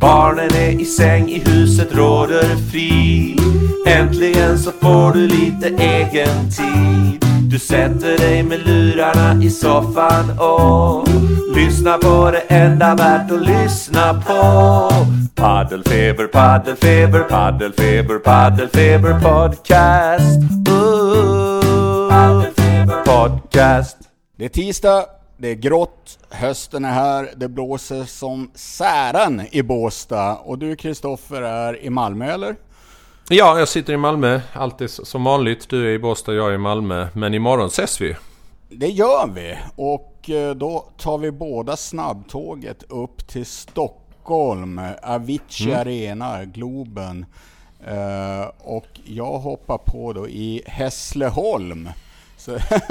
Barnen är i säng, i huset råder frid. Äntligen så får du lite egen tid. Du sätter dig med lurarna i soffan och lyssnar på det enda värt att lyssna på. Paddelfeber, paddelfeber, paddelfeber, paddelfeber podcast. Paddelfeber podcast. Det är tisdag, det är grått, hösten är här, det blåser som sären i Båstad. Och du Kristoffer är i Malmö eller? Ja, jag sitter i Malmö. Alltid som vanligt. Du är i Båstad, jag är i Malmö. Men imorgon ses vi. Det gör vi. Och eh, då tar vi båda snabbtåget upp till Stockholm. Avicii mm. Arena, Globen. Uh, och jag hoppar på då i Hässleholm.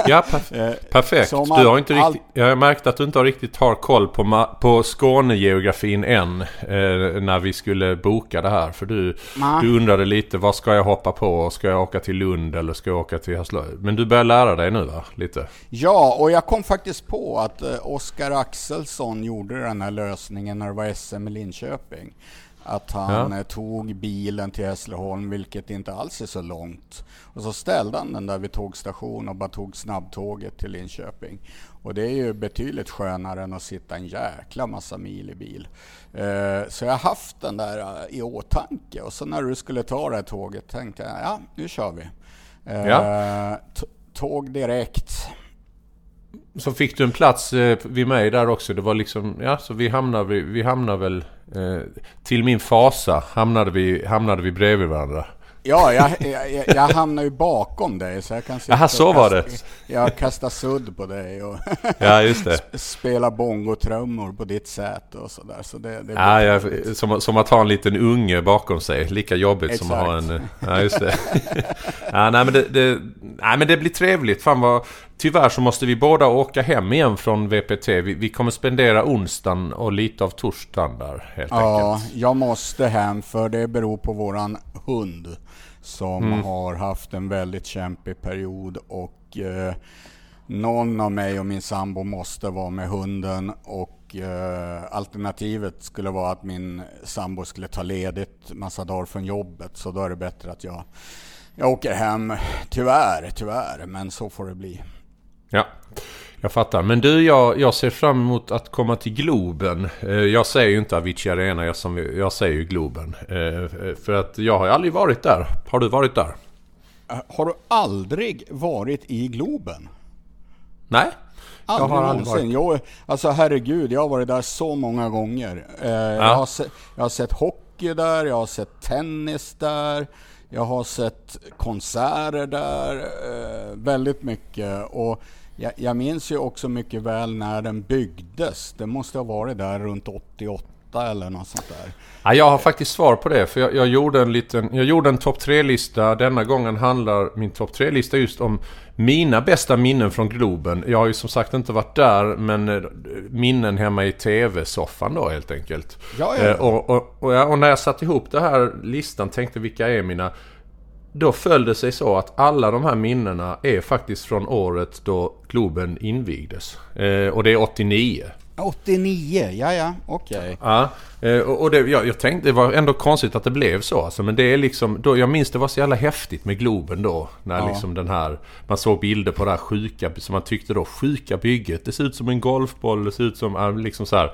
Ja, perf eh, perfekt. Du har inte riktigt, jag har märkt att du inte har riktigt har koll på, på Skånegeografin än. Eh, när vi skulle boka det här. För du, du undrade lite, vad ska jag hoppa på? Ska jag åka till Lund eller ska jag åka till Hässleholm? Men du börjar lära dig nu va? Lite. Ja, och jag kom faktiskt på att eh, Oskar Axelsson gjorde den här lösningen när det var SM i Linköping. Att han ja. Eh, tog bilen till Hässleholm, vilket inte alls är så långt. Och så ställde han den där vid tågstationen och bara tog snabbtåget till Linköping. Och det är ju betydligt skönare än att sitta en jäkla massa mil i bil. Eh, så jag har haft den där eh, i åtanke. Och så när du skulle ta det här tåget tänkte jag, ja nu kör vi. Ja. Tåg direkt. Så fick du en plats vid mig där också. Det var liksom, ja så vi hamnade, vi hamnade väl Eh, till min fasa hamnade vi, hamnade vi bredvid varandra. Ja, jag, jag, jag hamnar ju bakom dig så jag kan sitta Jaha, så var det. Jag kastar sudd på dig och ja, just det. spela bongotrummor på ditt säte och sådär. Så det, det ja, ja, som, som att ha en liten unge bakom sig. Lika jobbigt Exakt. som att ha en... Ja, just det. ja, nej, men det, det, nej, men det blir trevligt. Fan vad... Tyvärr så måste vi båda åka hem igen från VPT. Vi, vi kommer spendera onsdagen och lite av torsdagen där helt ja, enkelt. Ja, jag måste hem för det beror på våran hund som mm. har haft en väldigt kämpig period och eh, någon av mig och min sambo måste vara med hunden och eh, alternativet skulle vara att min sambo skulle ta ledigt massa dagar från jobbet så då är det bättre att jag, jag åker hem. Tyvärr, tyvärr, men så får det bli. Ja. Jag fattar. Men du, jag, jag ser fram emot att komma till Globen. Eh, jag säger ju inte Avicii Arena, jag, som, jag säger ju Globen. Eh, för att jag har aldrig varit där. Har du varit där? Eh, har du aldrig varit i Globen? Nej. Aldrig jag har. Aldrig varit. Jag, alltså herregud, jag har varit där så många gånger. Ja. Jag, har se, jag har sett hockey där, jag har sett tennis där. Jag har sett konserter där, eh, väldigt mycket. Och jag, jag minns ju också mycket väl när den byggdes. Det måste ha varit där runt 88 eller något sånt där. Ja, jag har faktiskt svar på det. För jag, jag gjorde en liten, jag gjorde en topp 3-lista. Denna gången handlar min topp 3-lista just om mina bästa minnen från Globen. Jag har ju som sagt inte varit där, men eh, minnen hemma i TV-soffan då helt enkelt. Ja, ja. Eh, och, och, och, och, när jag satte ihop den här listan tänkte vilka är mina då föll det sig så att alla de här minnena är faktiskt från året då Globen invigdes. Eh, och det är 89. 89, ja ja, okej. Okay. Ja, eh, och det, jag, jag tänkte det var ändå konstigt att det blev så. Alltså, men det är liksom, då, jag minns det var så jävla häftigt med Globen då. När ja. liksom den här, man såg bilder på det här sjuka, som man tyckte då, sjuka bygget. Det ser ut som en golfboll, det ser ut som, liksom så här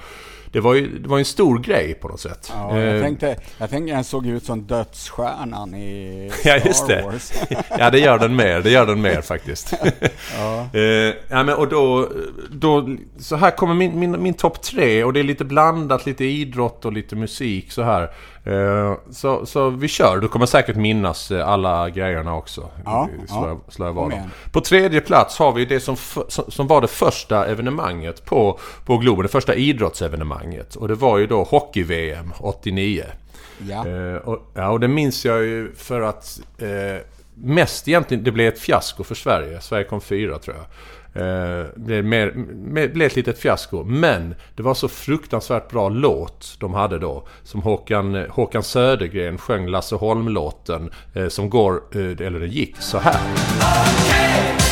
det var ju det var en stor grej på något sätt. Ja, jag, eh, tänkte, jag tänkte den såg ut som dödsstjärnan i Star ja, just det. Wars. ja, det gör den mer. Det gör den mer faktiskt. ja. eh, ja, men och då, då... Så här kommer min, min, min topp tre och det är lite blandat. Lite idrott och lite musik så här. Eh, så, så vi kör. Du kommer säkert minnas eh, alla grejerna också. Ja, slår, ja. slår jag På tredje plats har vi det som, som var det första evenemanget på, på Globen. Det första idrottsevenemanget. Och det var ju då Hockey-VM 89. Ja. Uh, och, ja, och det minns jag ju för att uh, mest egentligen det blev ett fiasko för Sverige. Sverige kom fyra tror jag. Eh, blev, mer, mer, blev ett litet fiasko. Men det var så fruktansvärt bra låt de hade då. Som Håkan, Håkan Södergren sjöng Lasse Holm-låten. Eh, som går, eh, eller den gick så här. Okay,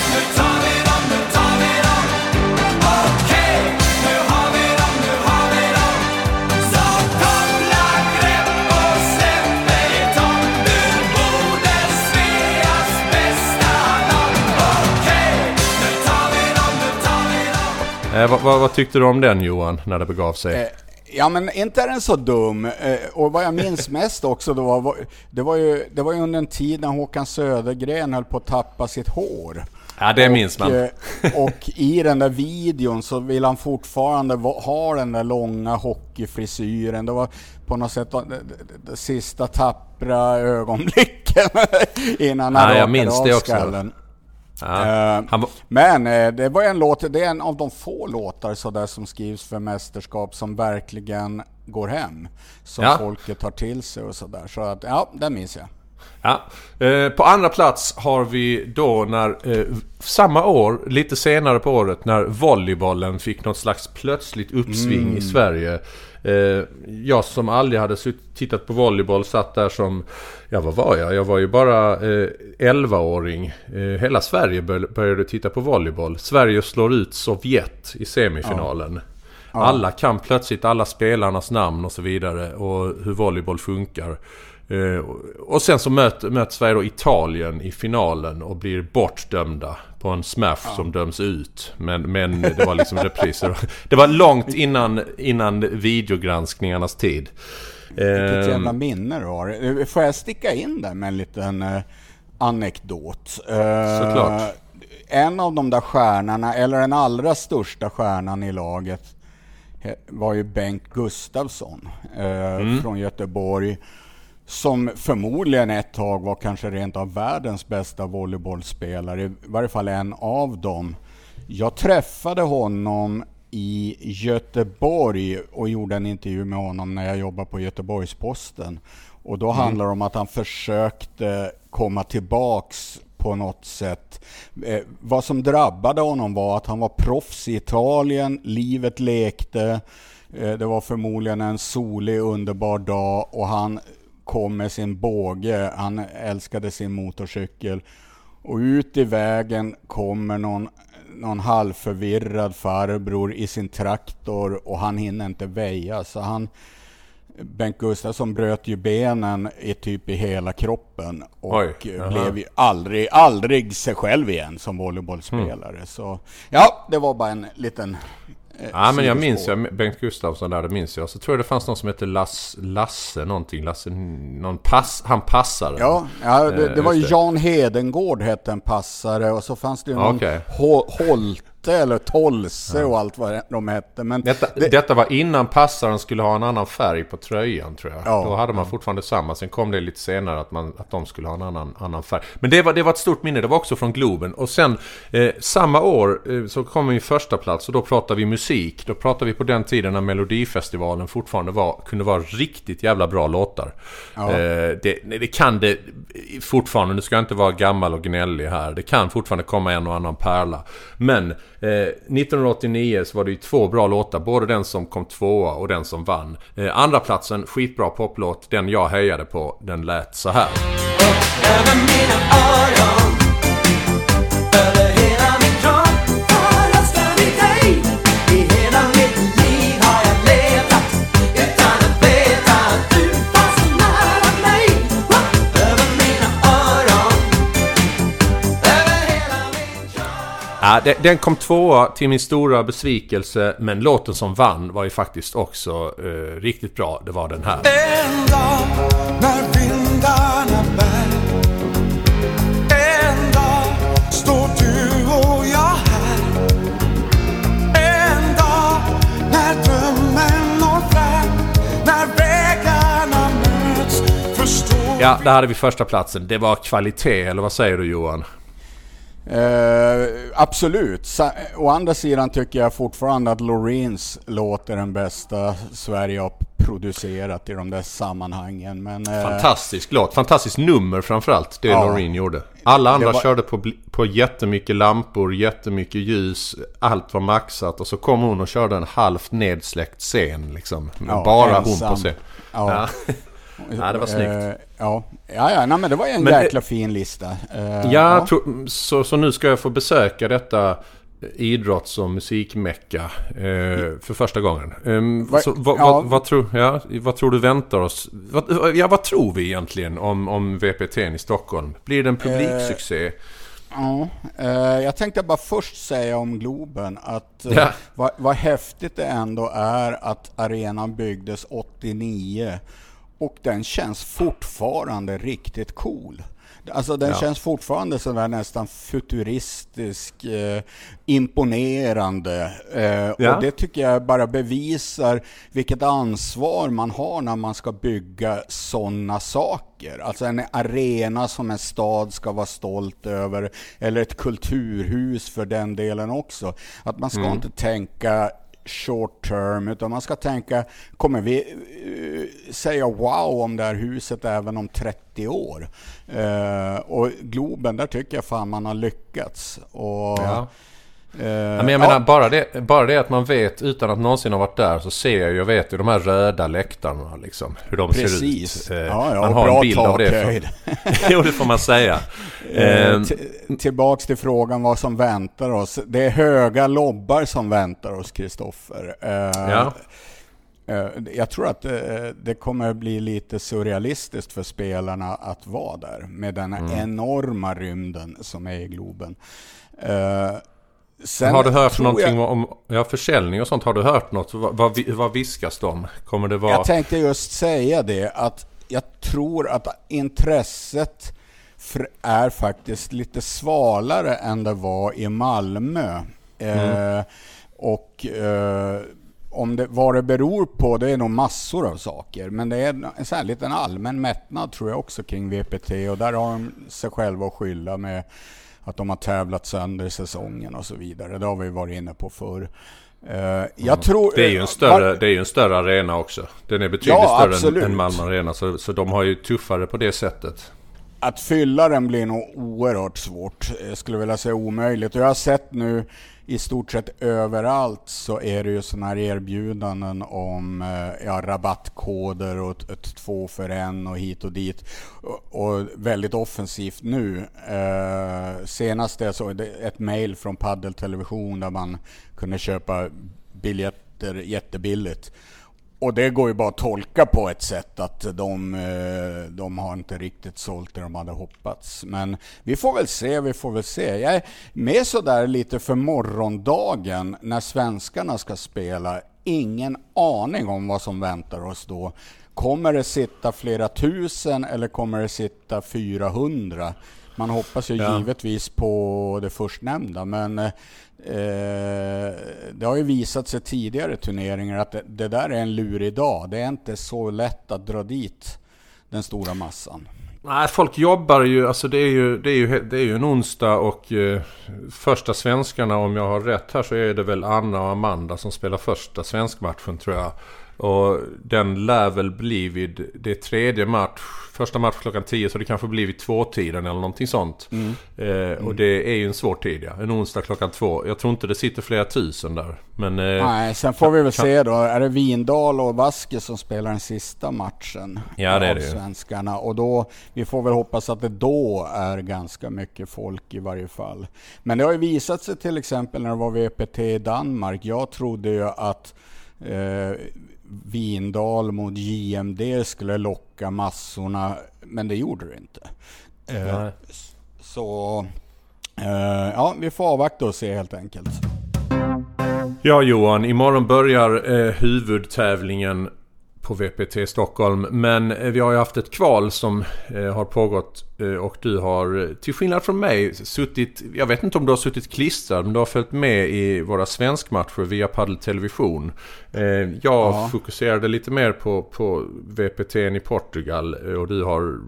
Eh, vad, vad, vad, tyckte du om den Johan, när det begav sig? Eh, ja men inte är den så dum. Eh, och vad jag minns mest också då var, det var ju, det var ju under en tid när Håkan Södergren höll på att tappa sitt hår. Ja, det minns man. Eh, och i den där videon så vill han fortfarande ha den där långa hockeyfrisyren. Det var på något sätt det, det, det sista tappra ögonblicken innan han ja, jag minns det också. Skallen. Ja, uh, men uh, det var en låt, det är en av de få låtar så där som skrivs för mästerskap som verkligen går hem. Som ja. folket tar till sig och sådär. Så att, ja, den minns jag. Ja. Eh, på andra plats har vi då när samma år, lite senare på året, när volleybollen fick något slags plötsligt uppsving mm. i Sverige. Eh, jag som aldrig hade tittat på volleyboll satt där som, ja vad var jag? Jag var ju bara eh, 11-åring. Eh, hela Sverige började titta på volleyboll. Sverige slår ut Sovjet i semifinalen. Ja. Ja. Alla kan plötsligt alla spelarnas namn och så vidare och hur volleyboll funkar. Eh, och sen så möter, möter Sverige då Italien i finalen och blir bortdömda på en smash ja. som döms ut. Men, men det var liksom repriser. Det var långt innan, innan videogranskningarnas tid. Vilket jävla ehm. minne du har. Eh, får jag sticka in där med en liten anekdot? Såklart. En av de där stjärnorna, eller den allra största stjärnan i laget var ju Bengt Gustafsson mm. från Göteborg som förmodligen ett tag var kanske rent av världens bästa volleybollspelare, i varje fall en av dem. Jag träffade honom i Göteborg och gjorde en intervju med honom när jag jobbade på Göteborgs-Posten. Och då mm. handlar det om att han försökte komma tillbaks på något sätt. Eh, vad som drabbade honom var att han var proffs i Italien, livet lekte, eh, det var förmodligen en solig underbar dag och han kom med sin båge, han älskade sin motorcykel. Och ut i vägen kommer någon, någon halvförvirrad farbror i sin traktor och han hinner inte väja. Så han, Bengt Gustafsson bröt ju benen i typ i hela kroppen och Oj, blev ju aldrig, aldrig sig själv igen som volleybollspelare. Mm. Så ja, det var bara en liten Eh, ja men jag minns jag, Bengt Gustafsson där, det minns jag. Så tror jag det fanns någon som hette Lass, Lasse någonting. Lasse, någon pass, han passade. Ja, ja det, det var ju Jan Hedengård hette en passare och så fanns det ju någon okay. Holt Totte eller Tolse ja. och allt vad de hette. Men detta, det... detta, var innan passaren skulle ha en annan färg på tröjan tror jag. Ja. Då hade man fortfarande samma. Sen kom det lite senare att, man, att de skulle ha en annan, annan färg. Men det var, det var ett stort minne. Det var också från Globen. Och sen eh, samma år eh, så kom vi första plats och då pratade vi musik. Då pratade vi på den tiden när Melodifestivalen fortfarande var, kunde vara riktigt jävla bra låtar. Ja. Eh, det, det kan det fortfarande. Nu ska jag inte vara gammal och gnällig här. Det kan fortfarande komma en och annan pärla. Men Eh, 1989 så var det ju två bra låtar. Både den som kom tvåa och den som vann. Eh, andra platsen skitbra poplåt. Den jag hejade på. Den lät så här. Ja, den kom tvåa till min stora besvikelse, men låten som vann var ju faktiskt också eh, riktigt bra. Det var den här. En dag när vindarna bär En dag står du och jag här En dag när drömmen når fram När vägarna möts förstår Ja, där hade vi första platsen. Det var kvalitet, eller vad säger du Johan? Eh, absolut. Sa å andra sidan tycker jag fortfarande att Loreens låt är den bästa Sverige har producerat i de där sammanhangen. Men, eh, Fantastisk låt. Fantastiskt nummer framförallt. Det ja, Loreen gjorde. Alla andra var... körde på, på jättemycket lampor, jättemycket ljus. Allt var maxat. Och så kom hon och körde en halvt nedsläckt scen. Liksom. Ja, Bara ensam. hon på scen. Ja. Ja, det var snyggt. Uh, ja, ja, ja nej, men det var en men jäkla fin lista. Uh, ja, ja. så, så nu ska jag få besöka detta idrotts och musikmecka eh, för första gången. Um, Va, så, va, ja. va, vad, tror, ja, vad tror du väntar oss? ja, vad tror vi egentligen om, om VPT i Stockholm? Blir det en publiksuccé? Ja, eh, jag tänkte bara först säga om Globen att eh, ja. vad, vad häftigt det ändå är att arenan byggdes 89 och den känns fortfarande riktigt cool. Alltså den ja. känns fortfarande sådär nästan futuristisk, eh, imponerande. Eh, ja. Och det tycker jag bara bevisar vilket ansvar man har när man ska bygga sådana saker. Alltså en arena som en stad ska vara stolt över, eller ett kulturhus för den delen också. Att man ska mm. inte tänka short term, utan man ska tänka, kommer vi eh, säga wow om det här huset även om 30 år? Eh, och Globen, där tycker jag fan man har lyckats. Och, ja. Uh, ja, men jag menar bara, det, bara det att man vet utan att någonsin ha varit där så ser jag ju, vet ju de här röda läktarna liksom. Hur de Precis. ser ut. Ja, ja, man har en bild av det. jo, det får man säga. Eh, tillbaks till frågan vad som väntar oss. Det är höga lobbar som väntar oss, Kristoffer. Eh, ja. Eh, jag tror att det kommer bli lite surrealistiskt för spelarna att vara där med den mm. enorma rymden som är i Globen. Sen har du hört någonting jag... om ja, försäljning och sånt? Har du hört något? Vad, vad, vad viskas de? Kommer det vara... Jag tänkte just säga det att jag tror att intresset är faktiskt lite svalare än det var i Malmö. Mm. Eh, och eh, om det, vad det beror på, det är nog massor av saker. Men det är en sån här liten allmän mättnad tror jag också kring VPT och där har de sig själva att skylla med att de har tävlat sönder säsongen och så vidare. Det har vi varit inne på förr. Uh, jag mm. tror, det, är ju en större, var, det är en större arena också. Den är betydligt ja, större än, än Malmö Arena. Så, så de har ju tuffare på det sättet att fylla den blir nog oerhört svårt. Jag skulle vilja säga omöjligt. Och jag har sett nu i stort sett överallt så är det ju sådana här erbjudanden om eh, ja, rabattkoder och ett, ett, två för en och hit och dit. Och, och väldigt offensivt nu. Eh, senast jag såg ett mejl från Paddel Television där man kunde köpa biljetter jättebilligt. Och det går ju bara att tolka på ett sätt att de, eh, de har inte riktigt sålt det de hade hoppats. Men vi får väl se, vi får väl se. Jag är med sådär lite för morgondagen när svenskarna ska spela. Ingen aning om vad som väntar oss då. Kommer det sitta flera tusen eller kommer det sitta 400? Man hoppas ju ja. givetvis på det förstnämnda, men eh, det har ju visat sig tidigare turneringar att det, det, där är en lurig dag. Det är inte så lätt att dra dit den stora massan. Nej, folk jobbar ju, alltså det är ju, det är ju, det är ju en onsdag och eh, första svenskarna, om jag har rätt här, så är det väl Anna och Amanda som spelar första svenskmatchen tror jag. Och den lär väl bli vid, det är tredje match, första match klockan 10 så det kanske blir vid tvåtiden eller någonting sånt. Mm. Eh, och mm. det är ju en svår tid ja, en onsdag klockan två. Jag tror inte det sitter flera tusen där. Men, eh, Nej, sen får vi väl kan... se då. Är det Vindal och Vaske som spelar den sista matchen? Ja, det är det svenskarna. Och då, vi får väl hoppas att det då är ganska mycket folk i varje fall. Men det har ju visat sig till exempel när det var VPT i Danmark. Jag trodde ju att eh, Vindal mot JMD skulle locka massorna, men det gjorde det inte. Eh, så eh, ja, vi får avvakta och se helt enkelt. Ja Johan, imorgon börjar eh, huvudtävlingen på VPT Stockholm. Men eh, vi har ju haft ett kval som eh, har pågått eh, och du har till skillnad från mig suttit, jag vet inte om du har suttit klistrad men du har följt med i våra svenskmatcher via Padel Television. Jag ja. fokuserade lite mer på, på VPT i Portugal och du har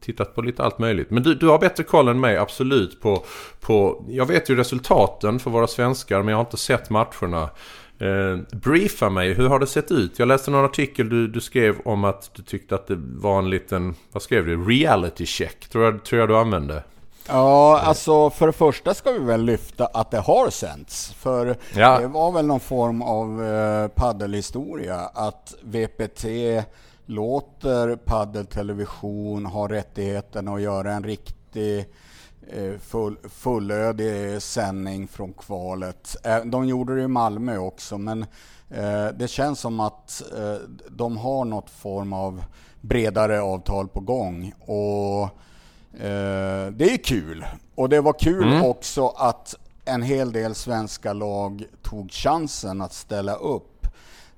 tittat på lite allt möjligt. Men du, du har bättre koll än mig absolut på, på, jag vet ju resultaten för våra svenskar men jag har inte sett matcherna. Eh, briefa mig, hur har det sett ut? Jag läste någon artikel du, du skrev om att du tyckte att det var en liten, vad skrev du? Reality check, tror jag, tror jag du använde. Ja, alltså för det första ska vi väl lyfta att det har sänts. För ja. det var väl någon form av eh, paddelhistoria att VPT låter paddeltelevision ha rättigheten att göra en riktig full, fullödig sändning från kvalet. Eh, de gjorde det i Malmö också men eh, det känns som att de har något form av bredare avtal på gång. Och eh, det är kul. Och det var kul mm. också att en hel del svenska lag tog chansen att ställa upp.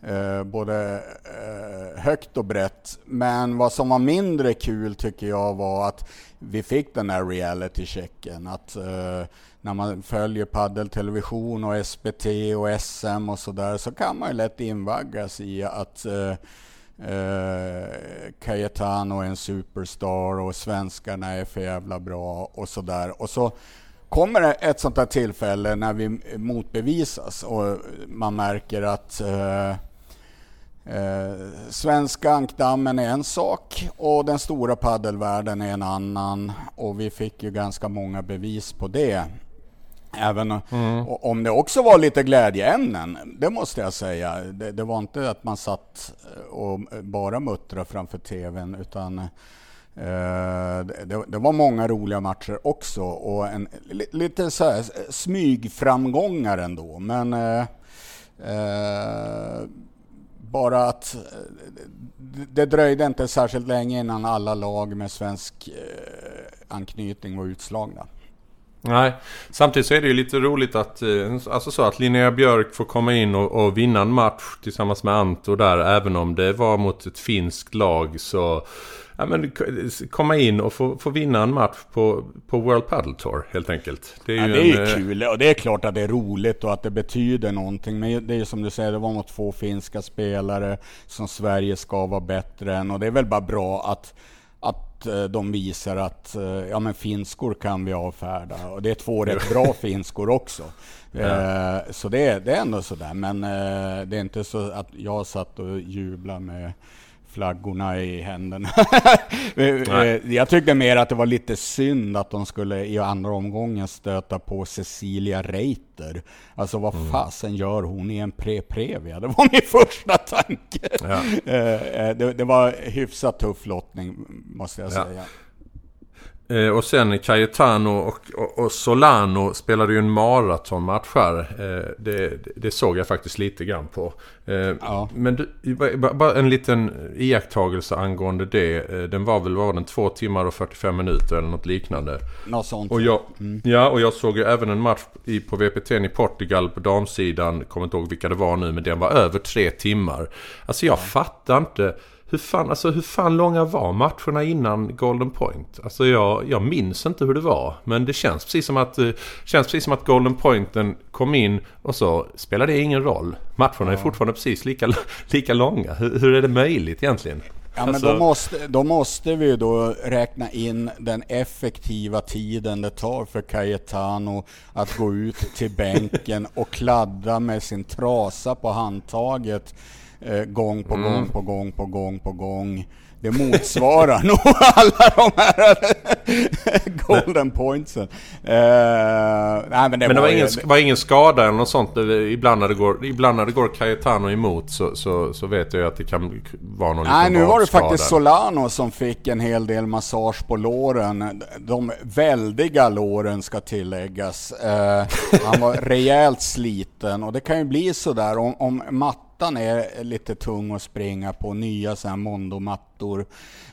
Eh, både eh, högt och brett. Men vad som var mindre kul tycker jag var att vi fick den här reality-checken. Att eh, när man följer paddeltelevision och SBT och SM och sådär så kan man ju lätt invaggas i att eh, eh, Cayetano är en superstar och svenskarna är för jävla bra och sådär. Och så kommer det ett sånt här tillfälle när vi motbevisas och man märker att eh, eh, svenska ankdammen är en sak och den stora paddelvärlden är en annan. Och vi fick ju ganska många bevis på det. Även mm. om det också var lite glädjeämnen, det måste jag säga. Det, det var inte att man satt och bara muttrade framför TVn utan eh, det, det, var många roliga matcher också och en, lite så här smygframgångar ändå. Men eh, eh, bara att eh, det dröjde inte särskilt länge innan alla lag med svensk eh, anknytning var utslagna. Nej, samtidigt så är det ju lite roligt att, eh, alltså så att Linnea Björk får komma in och, och, vinna en match tillsammans med Anto där. Även om det var mot ett finskt lag så... Ja, men komma in och få, få vinna en match på, på World Padel Tour helt enkelt. Det är ja, ju, det är en, eh, kul och det är klart att det är roligt och att det betyder någonting. Men det är ju som du säger, det var mot två finska spelare som Sverige ska vara bättre än. Och det är väl bara bra att att eh, de visar att eh, ja, men finskor kan vi avfärda. Och det är två rätt bra finskor också. Ja. Så det, det är ändå sådär. Men det är inte så att jag satt och jublade med flaggorna i händerna. jag tyckte mer att det var lite synd att de skulle i andra omgången stöta på Cecilia Reiter. Alltså vad mm. fasen gör hon i en pre-previa? Det var min första tanke. Ja. Eh, eh, det, det, var hyfsat tuff lottning, måste jag ja. säga. Eh, och sen Cayetano och, och, och, Solano spelade ju en maratonmatch här. Eh, det, det, såg jag faktiskt lite grann på. Eh, ja. Men du, bara en liten iakttagelse angående det. Eh, den var väl var den två timmar och 45 minuter eller något liknande. Något sånt. Och jag, mm. Ja, och jag såg ju även en match i, på VPT i Portugal på damsidan. Kommer inte ihåg vilka det var nu, men den var över tre timmar. Alltså jag ja. fattar inte hur fan, alltså, hur fan långa var matcherna innan Golden Point? Alltså jag, jag minns inte hur det var. Men det känns precis som att, uh, känns precis som att Golden Pointen kom in och så spelar det ingen roll. Matcherna är fortfarande precis lika, lika långa. Hur, hur är det möjligt egentligen? Ja, men då, alltså- måste, då måste vi då räkna in den effektiva tiden det tar för Cayetano att gå ut till bänken och kladda med sin trasa på handtaget eh, gång på mm. gång på gång på gång på gång. Det motsvarar nog alla de här golden pointsen. Uh, nej, men det, men det var, ingen, var ingen skada eller något sånt? Ibland när det går, ibland när det går Cayetano emot så, så, så vet jag att det kan vara någon Nej, nu var det faktiskt Solano som fick en hel del massage på låren. De väldiga låren ska tilläggas. Uh, han var rejält sliten och det kan ju bli sådär om, om matt mattan är lite tung att springa på. Nya så här Mondo-mattor.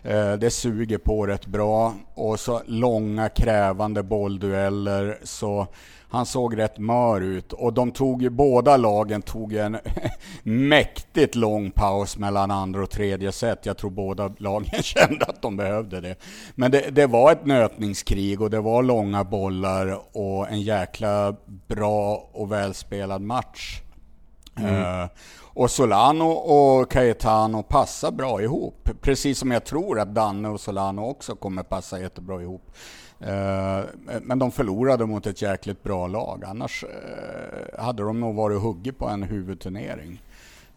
Eh, det suger på rätt bra. Och så långa krävande bolldueller. Så han såg rätt mör ut. Och de tog ju, båda lagen tog en mäktigt lång paus mellan andra och tredje set. Jag tror båda lagen kände att de behövde det. Men det, det var ett nötningskrig och det var långa bollar och en jäkla bra och välspelad match. Mm. Uh, och Solano och Cayetano passar bra ihop. Precis som jag tror att Danne och Solano också kommer passa jättebra ihop. Uh, men de förlorade mot ett jäkligt bra lag. Annars uh, hade de nog varit hugget på en huvudturnering.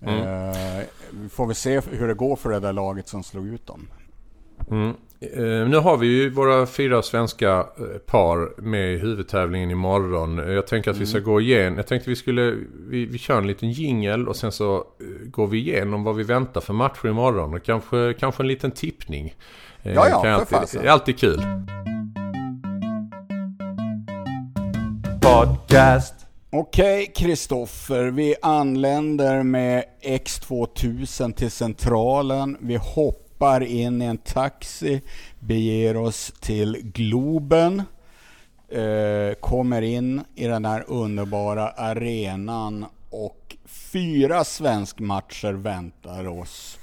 Mm. Vi får väl se hur det går för det där laget som slog ut dem. Mm. Uh, nu har vi ju våra fyra svenska uh, par med i huvudtävlingen imorgon. Jag tänker att vi ska mm. gå igen. Jag tänkte vi skulle, vi, vi kör en liten jingel och sen så går vi igenom vad vi väntar för matcher imorgon. Och kanske, kanske en liten tippning. ja, ja, för alltid, fasen. Det är alltid kul. Podcast. Okej, Kristoffer. Vi anländer med X2000 till Centralen. Vi hoppar hoppar in i en taxi, beger oss till Globen, eh, kommer in i den här underbara arenan och fyra svenskmatcher väntar oss.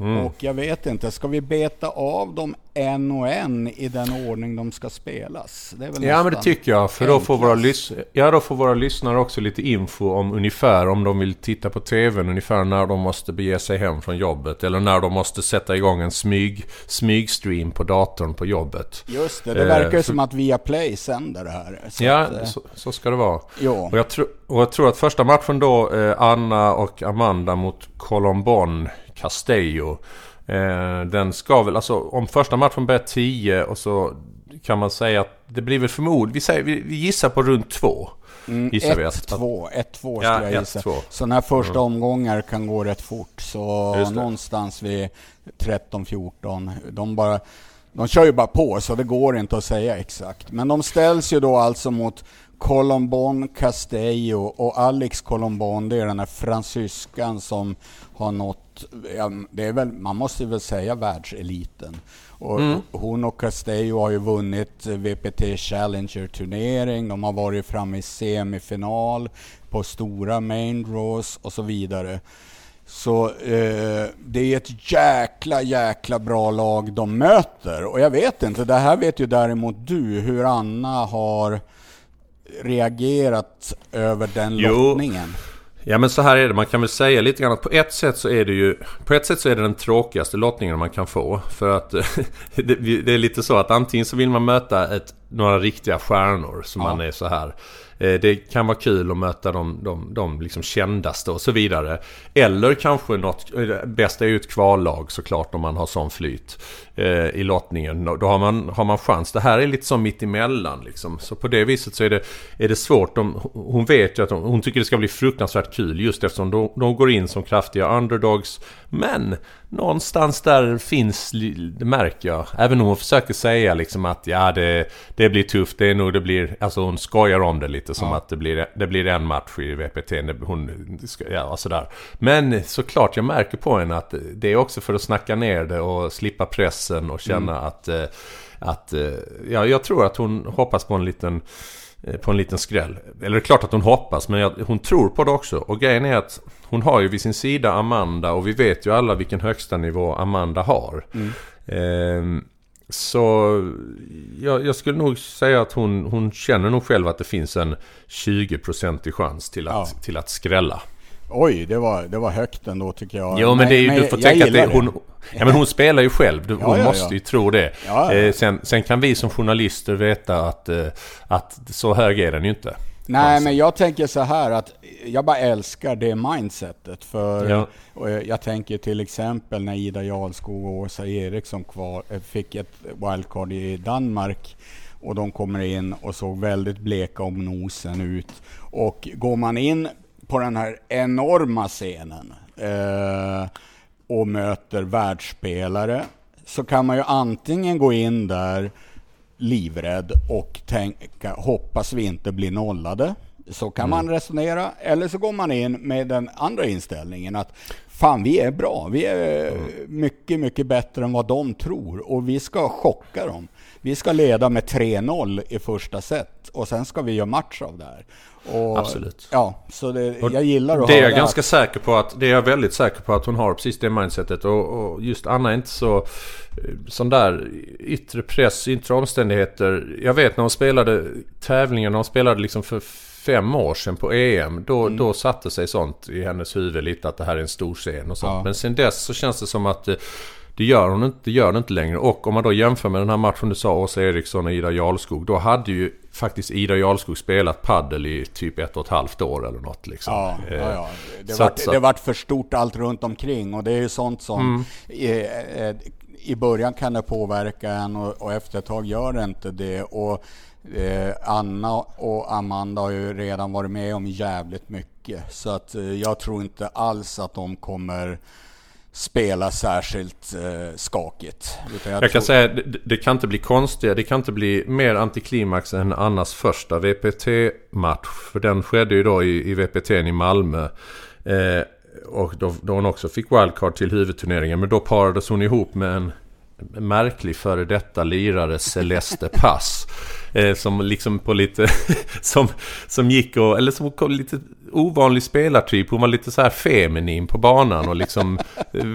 Mm. Och jag vet inte, ska vi beta av dem en och en i den ordning de ska spelas? ja, men det tycker jag. För då får, våra ja, då får våra lyssnare också lite info om ungefär, om de vill titta på TVn, ungefär när de måste bege sig hem från jobbet. Eller när de måste sätta igång en smyg, smygstream på datorn på jobbet. Just det, det verkar eh, för, som att Viaplay sänder det här. Så ja, att, eh, så, så, ska det vara. Jo. Och, jag och jag tror att första matchen då, eh, Anna och Amanda mot Colombon Castello. Eh, den ska väl, alltså om första matchen börjar 10 och så kan man säga att det blir väl förmodligen, vi, säger, vi, gissar på runt 2. Mm, 1-2, 1-2 skulle ja, jag gissa. Så när första mm. omgångar kan gå rätt fort. Så någonstans vid 13-14. De bara... De kör ju bara på så det går inte att säga exakt. Men de ställs ju då alltså mot Colombon Castello och Alex Colombon, det är den här fransyskan som har nått, det är väl, man måste väl säga världseliten. Och mm. Hon och Castello har ju vunnit VPT Challenger-turnering, de har varit framme i semifinal på stora main draws och så vidare. Så eh, det är ett jäkla, jäkla bra lag de möter. Och jag vet inte, det här vet ju däremot du, hur Anna har reagerat över den jo. lottningen? Ja men så här är det, man kan väl säga lite grann att på ett sätt så är det ju På ett sätt så är det den tråkigaste lottningen man kan få. För att det, är lite så att antingen så vill man möta ett, några riktiga stjärnor som ja. man är så här Eh, det kan vara kul att möta de, de, de liksom kändaste och så vidare. Eller kanske något, eh, bästa är ju ett kvallag såklart om man har sån flyt eh, i lottningen. Då har man, har man chans. Det här är lite som mittemellan liksom. Så på det viset så är det, är det svårt. De, hon vet ju att hon, hon, tycker det ska bli fruktansvärt kul just eftersom de, de går in som kraftiga underdogs. Men någonstans där finns, det märker jag. Även om hon försöker säga liksom att ja det, det blir tufft, det är nog det blir, alltså hon skojar om det lite som ja. att det blir, det blir en match i VPT. Hon, ja sådär. Men såklart jag märker på henne att det är också för att snacka ner det och slippa pressen och känna mm. att, eh, att, eh, ja jag tror att hon hoppas på en liten Eh, på en liten skräll. Eller det är klart att hon hoppas men hon tror på det också. Och grejen är att hon har ju vid sin sida Amanda och vi vet ju alla vilken högsta nivå Amanda har. Mm. Eh, så jag, jag, skulle nog säga att hon, hon känner nog själv att det finns en 20% chans till att, ja. till att skrälla. Oj, det var, det var högt ändå tycker jag. Jo, men, det är ju, du får tänka att det, hon, ja, men hon spelar ju själv. Hon ja, ja, måste ju tro det. Eh, sen, sen, kan vi som journalister veta att, eh, att så hög är den ju inte. Nej, alltså. men jag tänker så här att jag bara älskar det mindsetet. För ja. jag tänker till exempel när Ida Jarlskog och Åsa Eriksson kvar, eh, fick ett wildcard i Danmark och de kommer in och såg väldigt bleka om nosen ut. Och går man in på den här enorma scenen eh, och möter världsspelare så kan man ju antingen gå in där livrädd och tänka hoppas vi inte blir nollade. Så kan mm. man resonera. Eller så går man in med den andra inställningen att fan vi är bra. Vi är mm. mycket, mycket bättre än vad de tror och vi ska chocka dem. Vi ska leda med 3-0 i första set och sen ska vi göra match av det här. Och, Absolut. Ja, så det, jag gillar att Det är jag ganska att... säker på att, det är jag väldigt säker på att hon har precis det mindsetet. Och, och just Anna är inte så, eh, sån där yttre press, yttre omständigheter. Jag vet när hon spelade tävlingar, när hon spelade liksom för fem år sedan på EM. Då, mm. då satte sig sånt i hennes huvud lite att det här är en stor scen och sånt. Ja. Men sen dess så känns det som att eh, det gör hon inte, det gör det inte längre. Och om man då jämför med den här matchen du sa, Åsa Eriksson och Ida Jarlskog. Då hade ju faktiskt Ida Jarlskog spelat paddel i typ ett och ett halvt år eller något. Liksom. Ja, ja, ja. Det, vart, att, det vart för stort allt runt omkring och det är ju sånt som mm. i, eh, i början kan det påverka en och, och efter ett tag gör det inte det. Och eh, Anna och Amanda har ju redan varit med om jävligt mycket. Så att eh, jag tror inte alls att de kommer spela särskilt eh, skakigt. jag, jag kan säga det, det kan inte bli konstigare, det kan inte bli mer antiklimax än Annas första VPT-match. För den skedde ju då i, i VPT i Malmö. Eh, och då, då hon också fick wildcard till huvudturneringen. Men då parades hon ihop med en märklig före detta lirare Celeste Pass. Eh, som liksom på lite... som, som gick och... Eller som kom lite ovanlig spelartyp. Hon var lite så här feminin på banan och liksom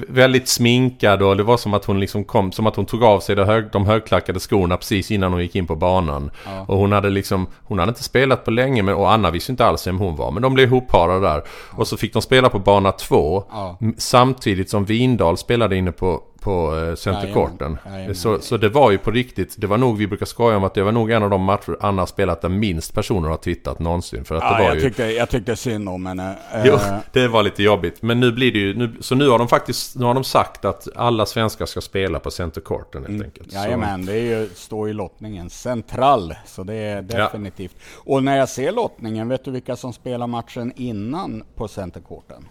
väldigt sminkad och det var som att hon liksom kom, som att hon tog av sig de, hög, de högklackade skorna precis innan hon gick in på banan. Ja. Och hon hade liksom, hon hade inte spelat på länge men, och Anna visste inte alls vem hon var. Men de blev ihopparade där. Och så fick de spela på bana två. Ja. Samtidigt som Vindal spelade inne på på eh, centercourten. Så, så det var ju på riktigt. Det var nog, vi brukar skoja om att det var nog en av de matcher Anna spelat där minst personer har twittrat någonsin. För att ja, det var jag, ju... tyckte, jag tyckte synd om henne. Jo, eh, det var lite jobbigt. Men nu blir det ju... Nu, så nu har de faktiskt nu har de sagt att alla svenskar ska spela på centercourten helt mm. enkelt. Jajamän, det är ju, står i lottningen. Central, så det är definitivt. Ja. Och när jag ser lottningen, vet du vilka som spelar matchen innan på centercourten?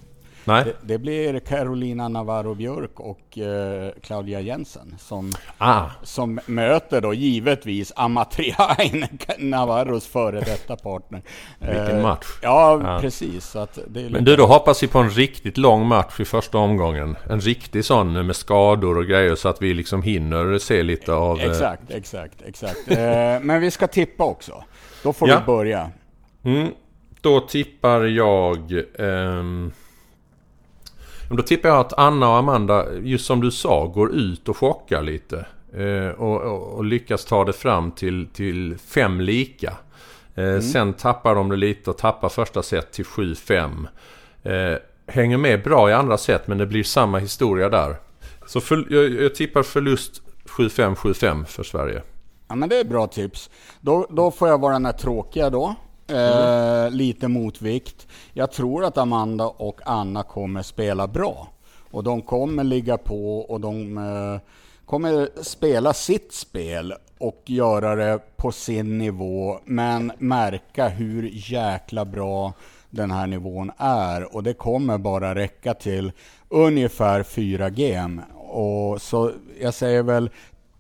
Nej. Det, det, blir Carolina Navarro Björk och eh, Claudia Jensen som, ah. som möter då givetvis Amatriain, Navarros före detta partner. Vilken eh, match! Ja, ja. precis. Så att det Men du, då hoppas vi på en riktigt lång match i första omgången. En riktig sån med skador och grejer så att vi liksom hinner se lite av... Eh, exakt, exakt, exakt. eh, men vi ska tippa också. Då får ja. du börja. Mm. Då tippar jag... Ehm... Men då tippar jag att Anna och Amanda, just som du sa, går ut och chockar lite. Eh, och, och, och, lyckas ta det fram till, till fem lika. Eh, mm. Sen tappar de det lite och tappar första set till 7-5. Eh, hänger med bra i andra set men det blir samma historia där. Så för, jag, jag tippar förlust 7-5, 7-5 för Sverige. Ja men det är bra tips. Då, då får jag vara den här tråkiga då. Mm. lite motvikt. Jag tror att Amanda och Anna kommer spela bra. Och de kommer ligga på och de eh, kommer spela sitt spel och göra det på sin nivå. Men märka hur jäkla bra den här nivån är. Och det kommer bara räcka till ungefär 4 game. Och så jag säger väl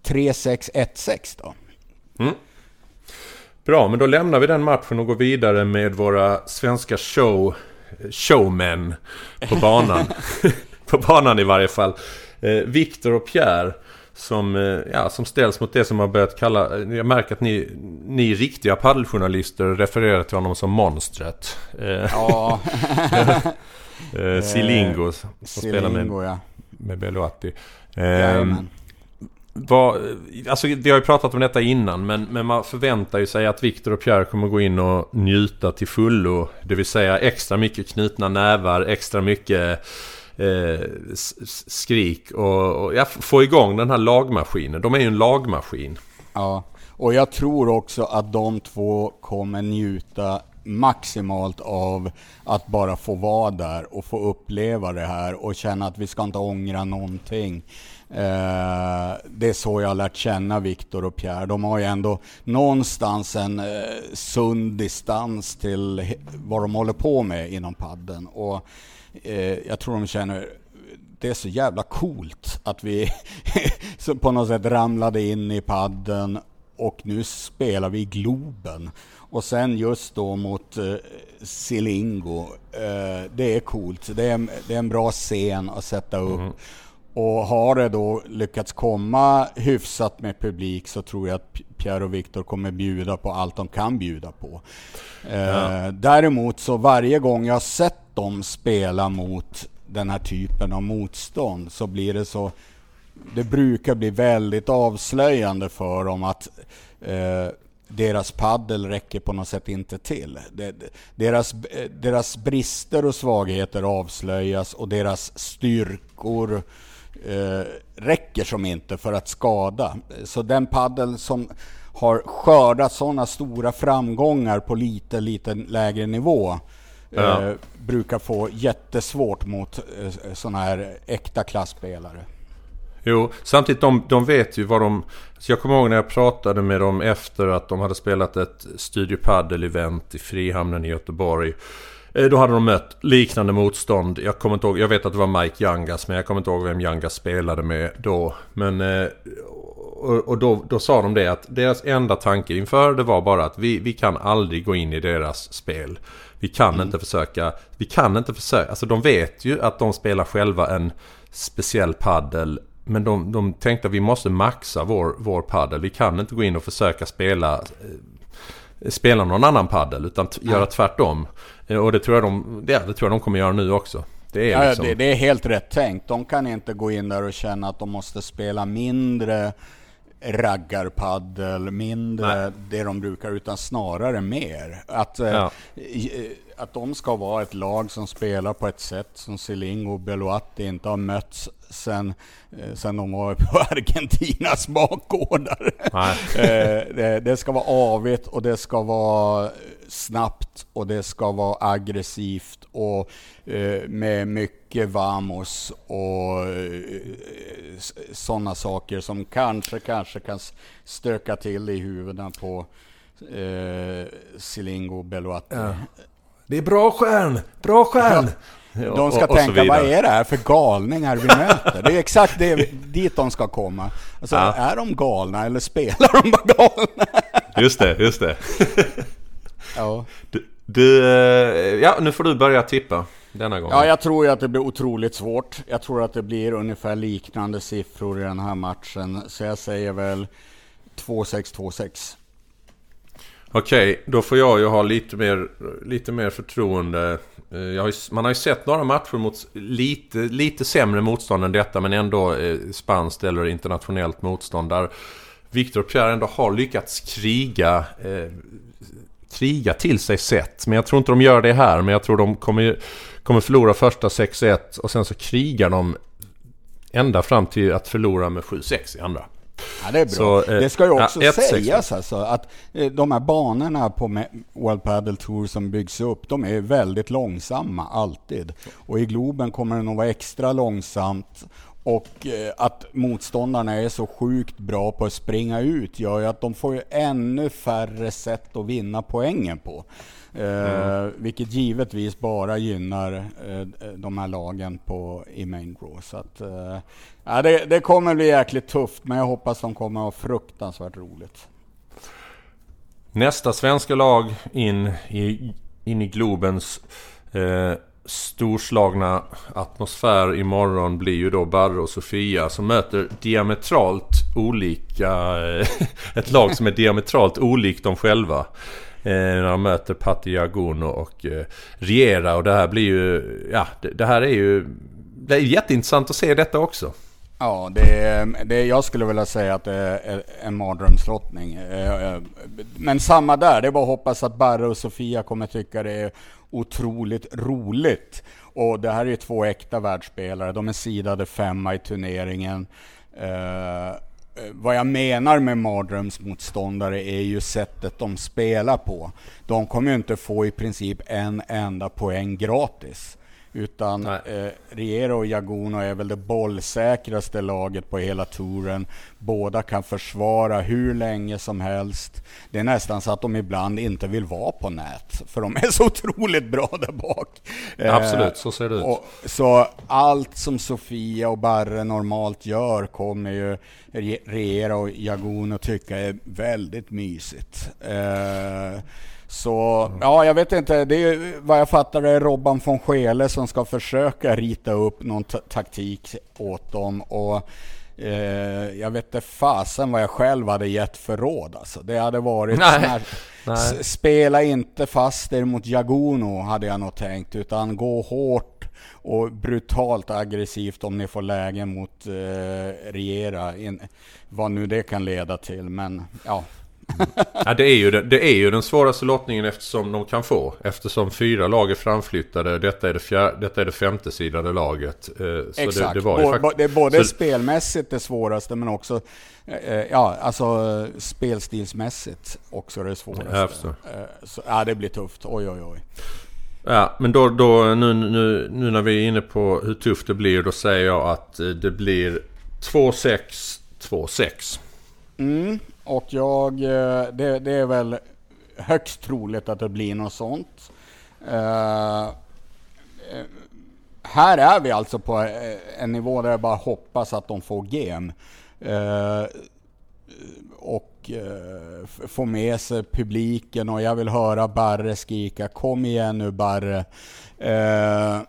3-6-1-6 då. Mm. Bra, men då lämnar vi den matchen och går vidare med våra svenska show, showmän på banan. på banan i varje fall. Eh, Viktor och Pierre. Som, eh, ja, som ställs mot det som har börjat kalla... Jag märker att ni, ni riktiga paddeljournalister refererar till honom som monstret. Eh, ja. eh, Silingo som Silingo, spelar med, ja. med Beluati. Eh, vad, alltså vi har ju pratat om detta innan men, men man förväntar ju sig att Viktor och Pierre kommer gå in och njuta till fullo. Det vill säga extra mycket knutna nävar, extra mycket eh, skrik och, och ja, få igång den här lagmaskinen. De är ju en lagmaskin. Ja, och jag tror också att de två kommer njuta maximalt av att bara få vara där och få uppleva det här och känna att vi ska inte ångra någonting. Eh, det är så jag har lärt känna Viktor och Pierre. De har ju ändå någonstans en eh, sund distans till vad de håller på med inom padden. Och eh, jag tror de känner det är så jävla coolt att vi på något sätt ramlade in i padden och nu spelar vi i Globen. Och sen just då mot eh, Silingo. Eh, det är coolt. Det är, det är en bra scen att sätta upp. Mm. Och har det då lyckats komma hyfsat med publik så tror jag att Pierre och Viktor kommer bjuda på allt de kan bjuda på. Ja. Eh, däremot så varje gång jag har sett dem spela mot den här typen av motstånd så blir det så det brukar bli väldigt avslöjande för dem att eh, deras paddel räcker på något sätt inte till. Deras, deras brister och svagheter avslöjas och deras styrkor eh, räcker som inte för att skada. Så den paddel som har skördat sådana stora framgångar på lite, lite lägre nivå ja. eh, brukar få jättesvårt mot eh, sådana här äkta klasspelare. Jo, samtidigt de, de vet ju vad de... Så jag kommer ihåg när jag pratade med dem efter att de hade spelat ett Studio Padel-event i Frihamnen i Göteborg. Eh, då hade de mött liknande motstånd. Jag kommer inte ihåg, jag vet att det var Mike Youngas men jag kommer inte ihåg vem Youngas spelade med då. Men... Eh, och, då, då sa de det att deras enda tanke inför det var bara att vi, vi kan aldrig gå in i deras spel. Vi kan mm. inte försöka, vi kan inte försöka, alltså de vet ju att de spelar själva en speciell paddel men de, de tänkte att vi måste maxa vår, vår paddel. Vi kan inte gå in och försöka spela, eh, spela någon annan paddel utan göra tvärtom. Eh, och det tror, jag de, det, det tror jag de kommer göra nu också. Det är, liksom... ja, det, det, är helt rätt tänkt. De kan inte gå in där och känna att de måste spela mindre raggarpaddel, mindre Nej. det de brukar, utan snarare mer. Att, eh, ja. eh, att de ska vara ett lag som spelar på ett sätt som Silingo och Beloatti inte har mötts sen, eh, sen de var på Argentinas bakgårdar. det, det ska vara avigt och det ska vara snabbt och det ska vara aggressivt och eh, med mycket vamos och eh, sådana saker som kanske, kanske kan stöka till i huvudena på eh, Silingo. Ja. Det är bra stjärn! Bra stjärn! Ja. De ska och, och tänka, vad är det här för galningar vi möter? Det är exakt det, dit de ska komma. Alltså, ja. är de galna eller spelar de bara galna? Just det, just det. Ja. Du, du, eh, ja, nu får du börja tippa denna gång. Ja, jag tror ju att det blir otroligt svårt. Jag tror att det blir ungefär liknande siffror i den här matchen. Så jag säger väl 2-6, 2-6. Okej, okay, då får jag ju ha lite mer, lite mer förtroende. Eh, har man har ju sett några matcher mot lite, lite sämre motstånd än detta men ändå eh, spanskt eller internationellt motstånd där Victor Pierre ändå har lyckats kriga eh, kriga till sig set. Men jag tror inte de gör det här. Men jag tror de kommer, kommer förlora första 6-1 och sen så krigar de ända fram till att förlora med 7-6 i andra. Ja, det är bra. Så, eh, det ska ju också ja, sägas alltså att eh, de här banorna på World Padel Tour som byggs upp, de är väldigt långsamma alltid. Och i Globen kommer det nog vara extra långsamt och eh, att motståndarna är så sjukt bra på att springa ut gör ju att de får ju ännu färre sätt att vinna poängen på. Eh, mm. vilket givetvis bara gynnar eh, de här lagen på, i main draw. Så att, eh, det, det, kommer bli jäkligt tufft, men jag hoppas de kommer att ha fruktansvärt roligt. Nästa svenska lag in i, in i Globens eh, storslagna atmosfär imorgon blir ju då Barre och Sofia som möter diametralt olika... Eh, ett lag som är diametralt olikt dem själva. Eh, när de möter Patti och eh, Riera och det här blir ju... Ja, det, det, här är ju... Det är jätteintressant att se detta också. Ja, det, det, jag skulle vilja säga att det är en mardrömslottning. Eh, eh, men samma där, det är bara att hoppas att Barre och Sofia kommer tycka det är otroligt roligt. Och det här är ju två äkta världsspelare. De är sidade femma i turneringen. Eh, vad jag menar med mardrömsmotståndare är ju sättet de spelar på. De kommer ju inte få i princip en enda poäng gratis. Utan eh, Riera och Jaguno är väl det bollsäkraste laget på hela touren. Båda kan försvara hur länge som helst. Det är nästan så att de ibland inte vill vara på nät. För de är så otroligt bra där bak. Eh, Absolut, så ser det ut. Och, så allt som Sofia och Barre normalt gör kommer ju Riera och Jaguno tycka är väldigt mysigt. Eh, så ja, jag vet inte. Det är vad jag fattar är Robban von Schele som ska försöka rita upp någon taktik åt dem. Och eh, jag vet inte fasen vad jag själv hade gett för råd. Alltså. Det hade varit Nej. Här, Nej. spela inte fast er mot Jaguno hade jag nog tänkt. Utan gå hårt och brutalt aggressivt om ni får lägen mot eh, Regera. In, vad nu det kan leda till. Men ja, ja, det, är ju, det är ju den svåraste lottningen eftersom de kan få. Eftersom fyra lag är framflyttade. Detta är det, fjär, detta är det femte sidade laget. Eh, så Exakt. Det, det, var ju det är både så... spelmässigt det svåraste men också eh, ja, alltså spelstilsmässigt också det svåraste. Eh, så, ja, det blir tufft. Oj, oj, oj. Ja, men då, då nu, nu, nu när vi är inne på hur tufft det blir. Då säger jag att det blir 2-6, 2-6. Mm, och jag, eh, det, det, är väl högst troligt att det blir något sånt. Uh, här är vi alltså på en nivå där jag bara hoppas att de får game. Uh, och uh, få med sig publiken och jag vill höra Barre skrika Kom igen nu Barre. Uh,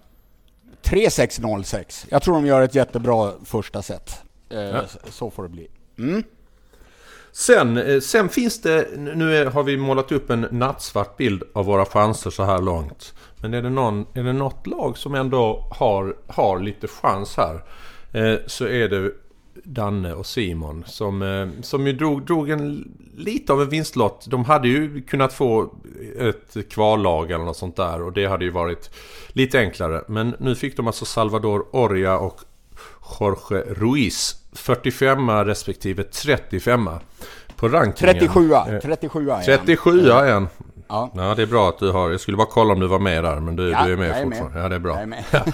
3-6-0-6. Jag tror de gör ett jättebra första set. Uh, ja. Så får det bli. Mm. Sen, eh, sen finns det, nu har vi målat upp en nattsvart bild av våra chanser så här långt. Men är det, någon, är det något lag som ändå har, har lite chans här eh, så är det Danne och Simon som, eh, som ju drog, drog en, lite av en vinstlott. De hade ju kunnat få ett kvallag eller något sånt där och det hade ju varit lite enklare. Men nu fick de alltså Salvador Oria och Jorge Ruiz 45 respektive 35 på rankingen. 37 37 är 37 är en. Ja. ja, det är bra att du har... Jag skulle bara kolla om du var med där, men du, ja, du är med jag är fortfarande. Med. Ja, det är bra. Jag är med.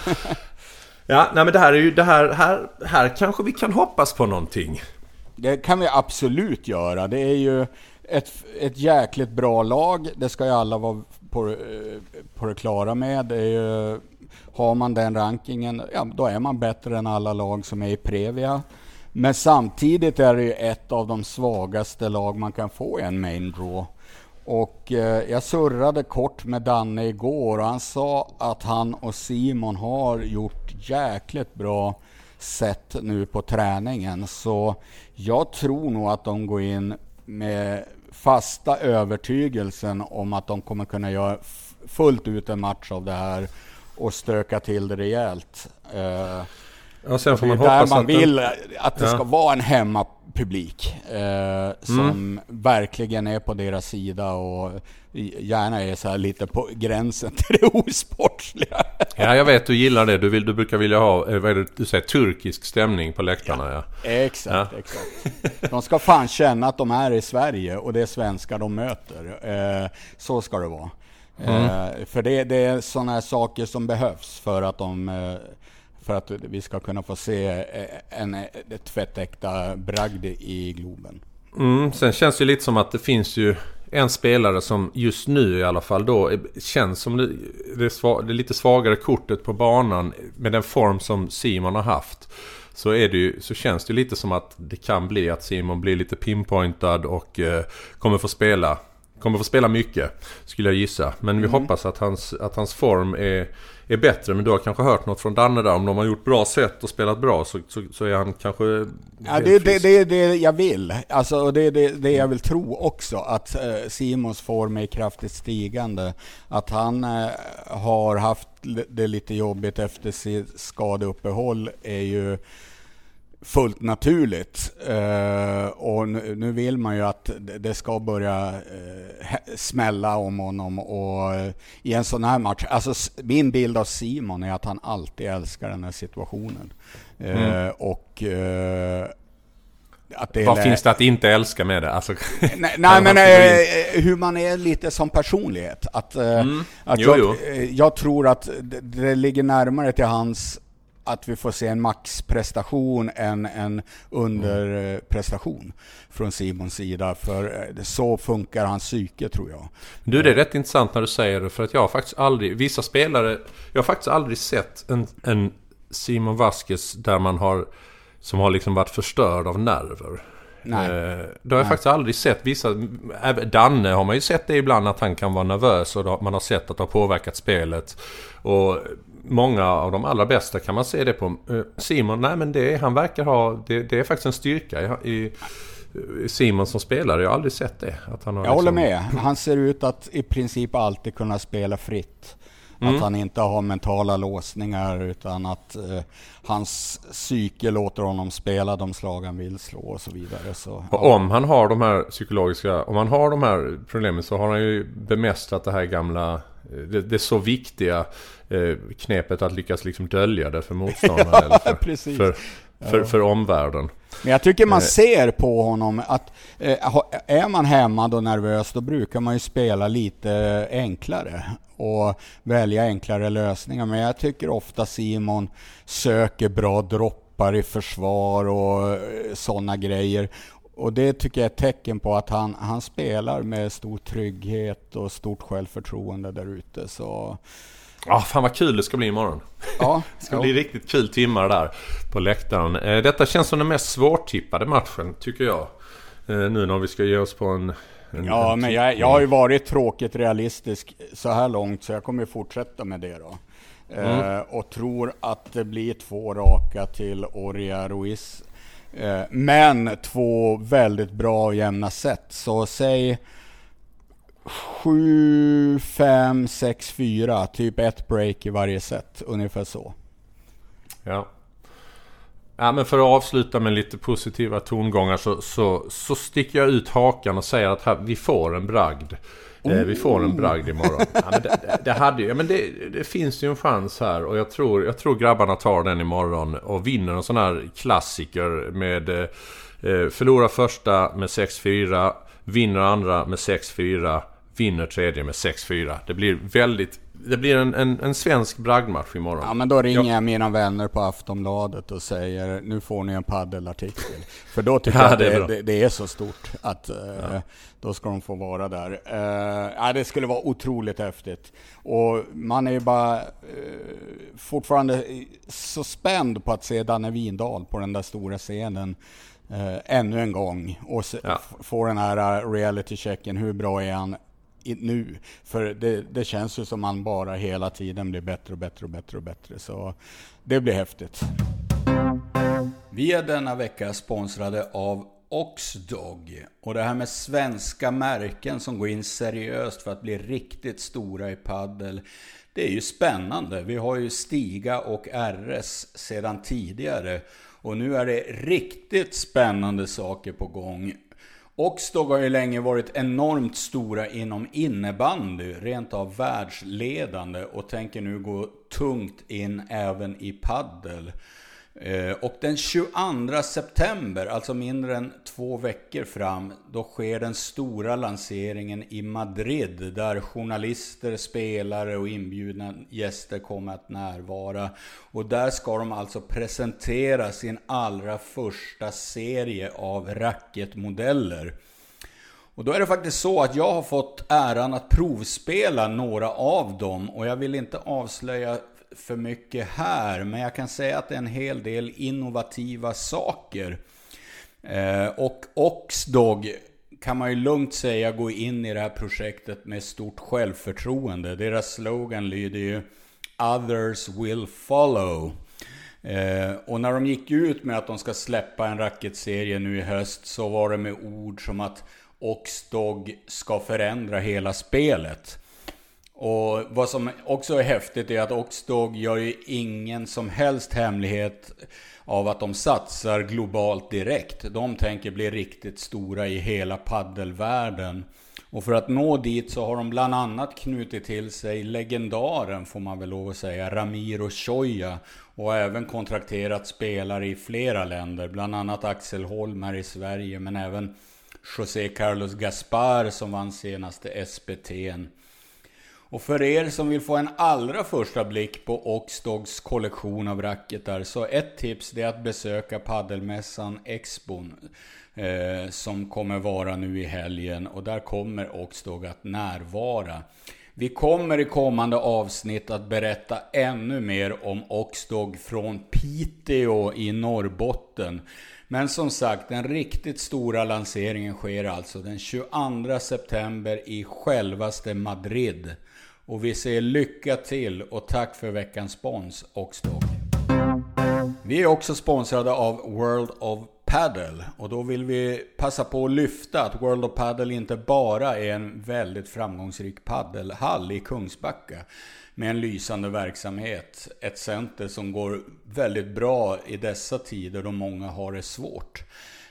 ja, nej men det här är ju... Det här, här, här kanske vi kan hoppas på någonting. Det kan vi absolut göra. Det är ju ett, ett jäkligt bra lag. Det ska ju alla vara på, på det klara med. Det ju, har man den rankingen, ja, då är man bättre än alla lag som är i Previa. Men samtidigt är det ju ett av de svagaste lag man kan få i en main draw. Och eh, jag surrade kort med Danne igår och han sa att han och Simon har gjort jäkligt bra sätt nu på träningen. Så jag tror nog att de går in med fasta övertygelsen om att de kommer kunna göra fullt ut en match av det här och stöka till det rejält. Eh, Ja, sen får man det är där man att vill att det ja. ska vara en hemmapublik eh, som mm. verkligen är på deras sida och gärna är så lite på gränsen till det osportsliga. Ja, jag vet du gillar det. Du, vill, du brukar vilja ha, eh, vad är det du säger, turkisk stämning på läktarna. Ja, ja. Exakt, ja. exakt. De ska fan känna att de är i Sverige och det är svenskar de möter. Eh, så ska det vara. Mm. Eh, för det, det är sådana här saker som behövs för att de eh, för att vi ska kunna få se eh, en, eh, tvättäkta bragd i Globen. Mm, sen känns det lite som att det finns ju en spelare som just nu i alla fall då känns som det, det, sva, det lite svagare kortet på banan med den form som Simon har haft. Så, är det ju, så känns det lite som att det kan bli att Simon blir lite pinpointad och eh, kommer få spela. Kommer få spela mycket skulle jag gissa. Men vi mm. hoppas att hans, att hans form är är bättre. Men du har kanske hört något från Danne där. Om de har gjort bra sätt och spelat bra så, så, så är han kanske... Ja, det är det, det, det jag vill. Alltså, det är det, det jag vill tro också. Att eh, Simons form är kraftigt stigande. Att han eh, har haft det lite jobbigt efter sitt skadeuppehåll är ju fullt naturligt. Uh, och nu, vill man ju att det ska börja uh, smälla om honom. Och uh, i en sån här match, alltså min bild av Simon är att han alltid älskar den här situationen. Mm. Och att det Vad finns det att inte älska med det? Alltså, nej, nej men eh, hur man är lite som personlighet. Att, mm. att jo, jag, jo. jag, tror att det, det ligger närmare till hans att vi får se en maxprestation än en underprestation från Simons sida. För eh, så funkar hans psyke tror jag. Du, det är rätt intressant när du säger det. För att jag har faktiskt aldrig, vissa spelare, jag har faktiskt aldrig sett en, en Simon Vasquez där man har, som har liksom varit förstörd av nerver. Nej. Eh, det har jag Nej. faktiskt aldrig sett. Vissa, Danne har man ju sett det ibland att han kan vara nervös och man har sett att det har påverkat spelet. Och många av de allra bästa kan man se det på. Eh, Simon, nej men det, han verkar ha, det, det är faktiskt en styrka i, i Simon som spelare. Jag har aldrig sett det. Att han har jag liksom... håller med. Han ser ut att i princip alltid kunna spela fritt. Mm. Att han inte har mentala låsningar utan att eh, hans psyke låter honom spela de slag han vill slå och så vidare. Så, och ja. om han har de här psykologiska, om han har de här problemen så har han ju bemästrat det här gamla det, det så viktiga eh, knepet att lyckas liksom dölja det för motståndaren. ja, eller för. För, för, för, omvärlden. Men jag tycker man eh. ser på honom att eh, är man hämmad och nervös då brukar man ju spela lite enklare och välja enklare lösningar. Men jag tycker ofta Simon söker bra droppar i försvar och eh, sådana grejer. Och det tycker jag är ett tecken på att han, han spelar med stor trygghet och stort självförtroende där ute. Så... Ja, fan vad kul det ska bli imorgon. Ja, det ska ja. bli riktigt kul timmar där på läktaren. Eh, detta känns som den mest svårtippade matchen, tycker jag. nu när vi ska ge oss på en... en ja, en men jag, jag har ju varit tråkigt realistisk så här långt, så jag kommer fortsätta med det då. Mm. Eh, och tror att det blir två raka till Oria Ruiz. Eh, men två väldigt bra och jämna set. Så säg 7, 5, 6, 4. Typ ett break i varje set. Ungefär så. Ja. Ja, men för att avsluta med lite positiva tongångar så, så, så sticker jag ut hakan och säger att här, vi får en bragd. Oh. Vi får en bragd imorgon. Ja, men det, det, hade ja, men det, det, finns ju en chans här och jag tror, jag tror grabbarna tar den imorgon och vinner en sån här klassiker med eh, Förlorar första med 6-4, vinner andra med 6-4 vinner tredje med 6-4. Det blir väldigt... Det blir en, en, en svensk bragdmatch imorgon. Ja, men då ringer jag mina vänner på Aftonbladet och säger nu får ni en paddelartikel. För då tycker ja, jag det, det, det, det, är så stort att uh, ja. då ska de få vara där. Uh, ja, det skulle vara otroligt häftigt. Och man är ju bara uh, fortfarande så spänd på att se Danne Windahl på den där stora scenen. Uh, ännu en gång och ja. få den här reality-checken. Hur bra är han? Nu. För det, det känns ju som man bara hela tiden blir bättre och bättre och bättre och bättre. Så det blir häftigt. Vi är denna vecka sponsrade av Oxdog. Och det här med svenska märken som går in seriöst för att bli riktigt stora i paddel. Det är ju spännande. Vi har ju Stiga och RS sedan tidigare. Och nu är det riktigt spännande saker på gång. Oxdog har ju länge varit enormt stora inom innebandy, rent av världsledande och tänker nu gå tungt in även i paddel. Eh, och den 22 september, alltså mindre än två veckor fram, då sker den stora lanseringen i Madrid där journalister, spelare och inbjudna gäster kommer att närvara. Och där ska de alltså presentera sin allra första serie av racketmodeller. Och då är det faktiskt så att jag har fått äran att provspela några av dem och jag vill inte avslöja för mycket här, men jag kan säga att det är en hel del innovativa saker. Eh, och Oxdog kan man ju lugnt säga går in i det här projektet med stort självförtroende. Deras slogan lyder ju Others will follow. Eh, och när de gick ut med att de ska släppa en racketserie nu i höst så var det med ord som att Oxdog ska förändra hela spelet. Och vad som också är häftigt är att Oxdog gör ju ingen som helst hemlighet av att de satsar globalt direkt. De tänker bli riktigt stora i hela paddelvärlden. Och för att nå dit så har de bland annat knutit till sig legendaren, får man väl lov att säga, Ramiro Choya. Och även kontrakterat spelare i flera länder, bland annat Axel Holm här i Sverige, men även José Carlos Gaspar som vann senaste SPT'n. Och för er som vill få en allra första blick på Oxdogs kollektion av racketar så ett tips det är att besöka paddelmässan Expon eh, som kommer vara nu i helgen och där kommer Oxdog att närvara. Vi kommer i kommande avsnitt att berätta ännu mer om Oxdog från Piteå i Norrbotten. Men som sagt, den riktigt stora lanseringen sker alltså den 22 september i självaste Madrid. Och vi säger lycka till och tack för veckans spons Oxdog. Vi är också sponsrade av World of Paddle och då vill vi passa på att lyfta att World of Paddle inte bara är en väldigt framgångsrik paddelhall i Kungsbacka med en lysande verksamhet. Ett center som går väldigt bra i dessa tider då många har det svårt.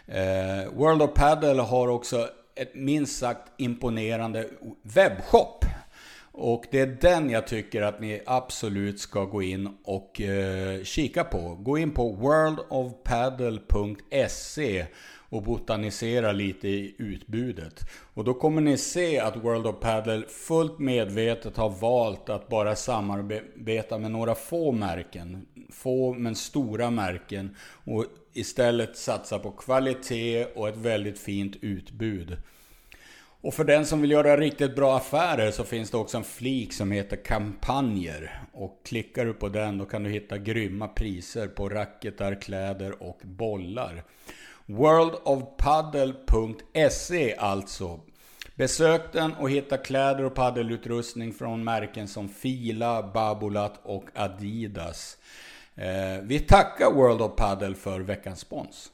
Eh, World of Paddle har också ett minst sagt imponerande webbshop och det är den jag tycker att ni absolut ska gå in och eh, kika på. Gå in på worldofpaddle.se och botanisera lite i utbudet. Och då kommer ni se att World of Paddle fullt medvetet har valt att bara samarbeta med några få märken. Få men stora märken. Och istället satsa på kvalitet och ett väldigt fint utbud. Och för den som vill göra riktigt bra affärer så finns det också en flik som heter kampanjer. Och klickar du på den då kan du hitta grymma priser på racketar, kläder och bollar. Worldofpaddle.se alltså. Besök den och hitta kläder och paddelutrustning från märken som Fila, Babolat och Adidas. Eh, vi tackar World of Paddle för veckans spons.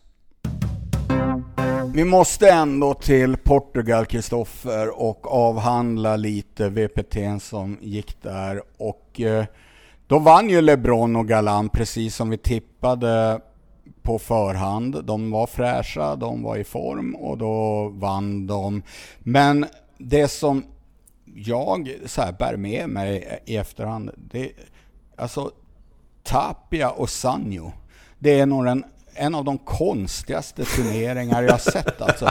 Vi måste ändå till Portugal, Kristoffer, och avhandla lite VPT som gick där. Och eh, då vann ju LeBron och Galan precis som vi tippade på förhand. De var fräscha, de var i form och då vann de. Men det som jag så här bär med mig i efterhand, det alltså Tapia och Sanjo. Det är nog den en av de konstigaste turneringar jag sett alltså.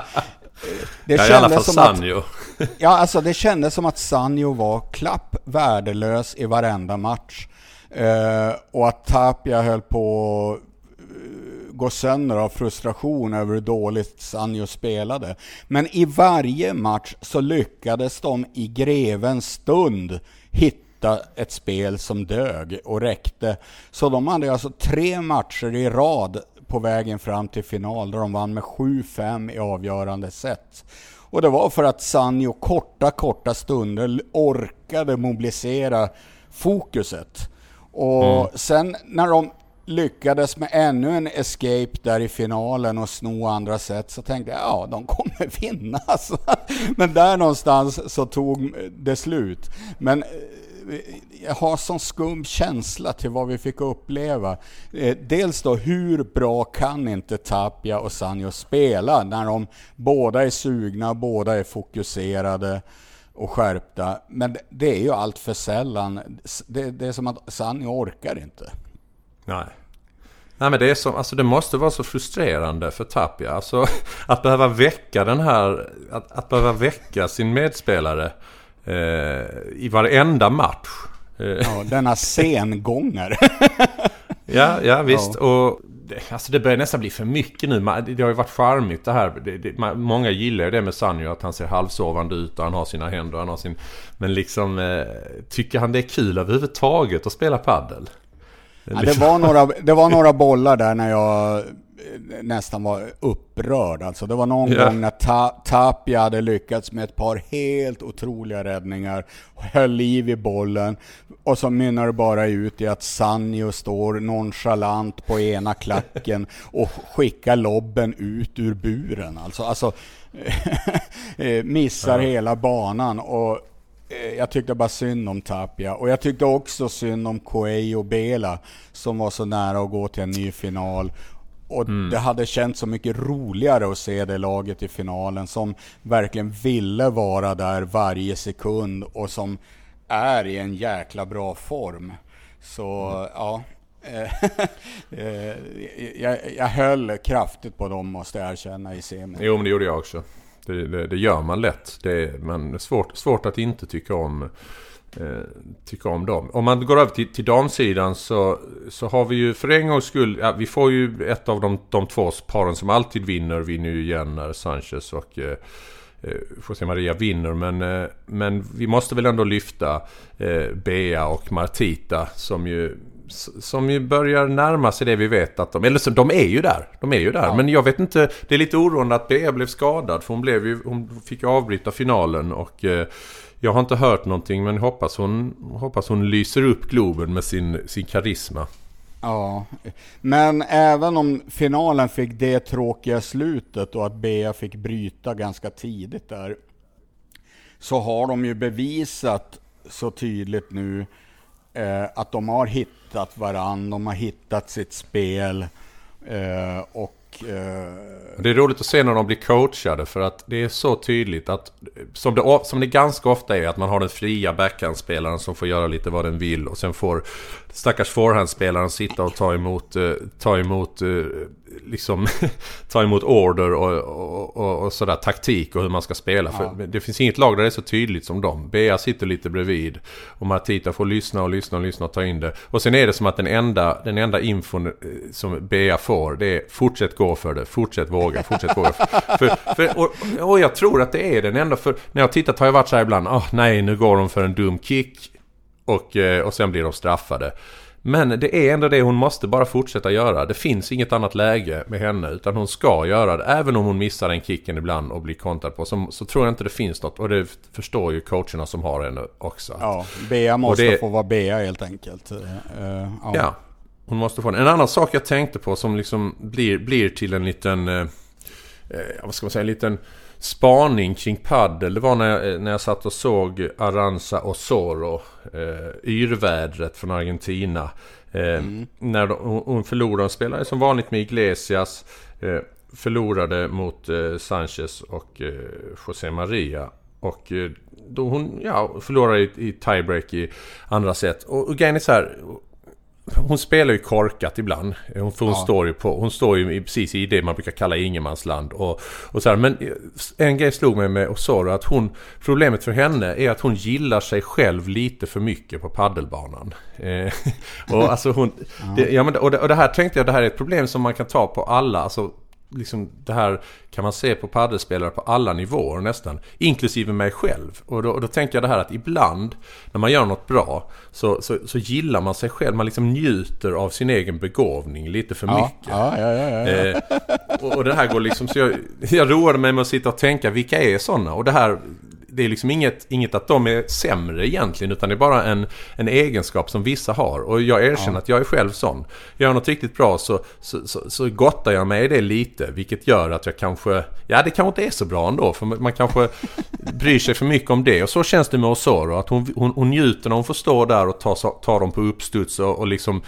Det ja, i alla fall Sanjo. Att, ja, alltså det kändes som att Sanjo var klapp värdelös i varenda match. Uh, och att Tapia höll på gå sönder av frustration över hur dåligt Sanjo spelade. Men i varje match så lyckades de i grevens stund hitta ett spel som dög och räckte. Så de hade alltså tre matcher i rad på vägen fram till final där de vann med 7-5 i avgörande set. Och det var för att Sanjo korta, korta stunder orkade mobilisera fokuset. Och mm. sen när de lyckades med ännu en escape där i finalen och sno andra set så tänkte jag ja, de kommer vinna. Alltså. Men där någonstans så tog det slut. Men eh, Eh, jag har sån skum känsla till vad vi fick uppleva. Eh, dels då, hur bra kan inte Tapia och Sanjo spela när de båda är sugna, båda är fokuserade och skärpta. Men det är ju allt för sällan. Det, det är som att Sanjo orkar inte. Nej. Nej men det är så, alltså det måste vara så frustrerande för Tapia. Alltså att behöva väcka den här, att, att behöva väcka sin medspelare eh, i varenda match. Eh. Ja, denna sengångare. ja, ja visst. Ja. Och alltså det börjar nästan bli för mycket nu. Det har ju varit charmigt det här. Det, det, många gillar ju det med Sanjo. Att han ser halvsovande ut och han har sina händer. Han har sin, men liksom, eh, tycker han det är kul överhuvudtaget att spela paddel? Ja, det, var några, det var några bollar där när jag nästan var upprörd. Alltså det var någon yeah. gång när Ta Tapia hade lyckats med ett par helt otroliga räddningar. Höll liv i bollen. Och så mynnar det bara ut i att Sanjo står nonchalant på ena klacken och skickar lobben ut ur buren. Alltså, alltså eh, missar ja. hela banan. Och Eh, jag tyckte bara synd om Tapia. Och jag tyckte också synd om Coelho och Bela som var så nära att gå till en ny final. Och mm. det hade känts så mycket roligare att se det laget i finalen som verkligen ville vara där varje sekund och som är i en jäkla bra form. Så mm. ja, eh, jag, jag höll kraftigt på dem måste jag erkänna i semin. Jo men det gjorde jag också. Det, det, det gör man lätt. Det är man, svårt, svårt att inte tycka om, eh, tycka om dem. Om man går över till, till damsidan så, så har vi ju för en gångs skull... Ja, vi får ju ett av de, de två paren som alltid vinner. Vinner ju igen när Sanchez och... Eh, eh, José Maria vinner men, eh, men vi måste väl ändå lyfta eh, Bea och Martita som ju som ju börjar närma sig det vi vet att de... Eller så, de är ju där. De är ju där. Ja. Men jag vet inte... Det är lite oroande att Bea blev skadad. För hon, blev ju, hon fick avbryta finalen och... Jag har inte hört någonting men hoppas hon, hoppas hon lyser upp Globen med sin, sin karisma. Ja, men även om finalen fick det tråkiga slutet och att Bea fick bryta ganska tidigt där. Så har de ju bevisat så tydligt nu eh, att de har hittat varann, de har hittat sitt spel eh, och Eh, det är roligt att se när de blir coachade för att det är så tydligt att som det, som det ganska ofta är att man har den fria backhandspelaren som får göra lite vad den vill och sen får stackars forehandspelaren sitta och ta emot, eh, ta emot eh, liksom ta emot order och, och, och, och, sådär taktik och hur man ska spela. Ja. För det finns inget lag där det är så tydligt som dem. Bea sitter lite bredvid och Martita får lyssna och lyssna och lyssna och ta in det. Och sen är det som att den enda, den enda infon eh, som Bea får det är fortsätt gå för det, fortsätt våga, fortsätt våga. för, för, och, och jag tror att det är den enda, för när jag tittat har jag varit så här ibland, oh, nej nu går de för en dum kick och, eh, och sen blir de straffade. Men det är ändå det hon måste bara fortsätta göra. Det finns inget annat läge med henne. Utan hon ska göra det. Även om hon missar den kicken ibland och blir kontrad på. Så, så tror jag inte det finns något. Och det förstår ju coacherna som har henne också. Ja, Bea måste det, få vara Bea helt enkelt. Uh, ja. ja. hon måste få den. En annan sak jag tänkte på som liksom blir, blir till en liten... Uh, vad ska man säga? En liten spaning kring paddel. Det var när jag, när jag satt och såg Aranza Osoro. Eh, yrvädret från Argentina. Eh, mm. När de, hon förlorade. Hon spelade som vanligt med Iglesias. Eh, förlorade mot eh, Sanchez och eh, José Maria. Och eh, då hon ja, förlorade i, i tiebreak i andra set. Och, och grejen är så här hon spelar ju korkat ibland. Hon, för hon, ja. står ju på, hon står ju precis i det man brukar kalla ingenmansland. Och, och så här, men en grej slog mig med Osoro att hon... Problemet för henne är att hon gillar sig själv lite för mycket på paddelbanan. Eh, och alltså hon... ja. Det, ja, men, och, det, och det här tänkte jag, det här är ett problem som man kan ta på alla. Alltså liksom det här kan man se på paddelspelare på alla nivåer nästan. Inklusive mig själv. Och då, då tänker jag det här att ibland när man gör något bra så, så, så gillar man sig själv. Man liksom njuter av sin egen begåvning lite för ja, mycket. Ja, ja, eh, och, och, det här går liksom... Så jag, jag roade mig med att sitta och tänka vilka är sådana? Och det här det är liksom inget, inget att de är sämre egentligen utan det är bara en, en egenskap som vissa har. Och jag erkänner ja. att jag är själv sån. Gör jag något riktigt bra så, så, så, så gottar jag mig i det lite. Vilket gör att jag kanske, ja det kanske inte är så bra ändå. För man kanske bryr sig för mycket om det. Och så känns det med Osoro. Att hon, hon, hon njuter när hon får stå där och ta, ta dem på uppstuds och, och liksom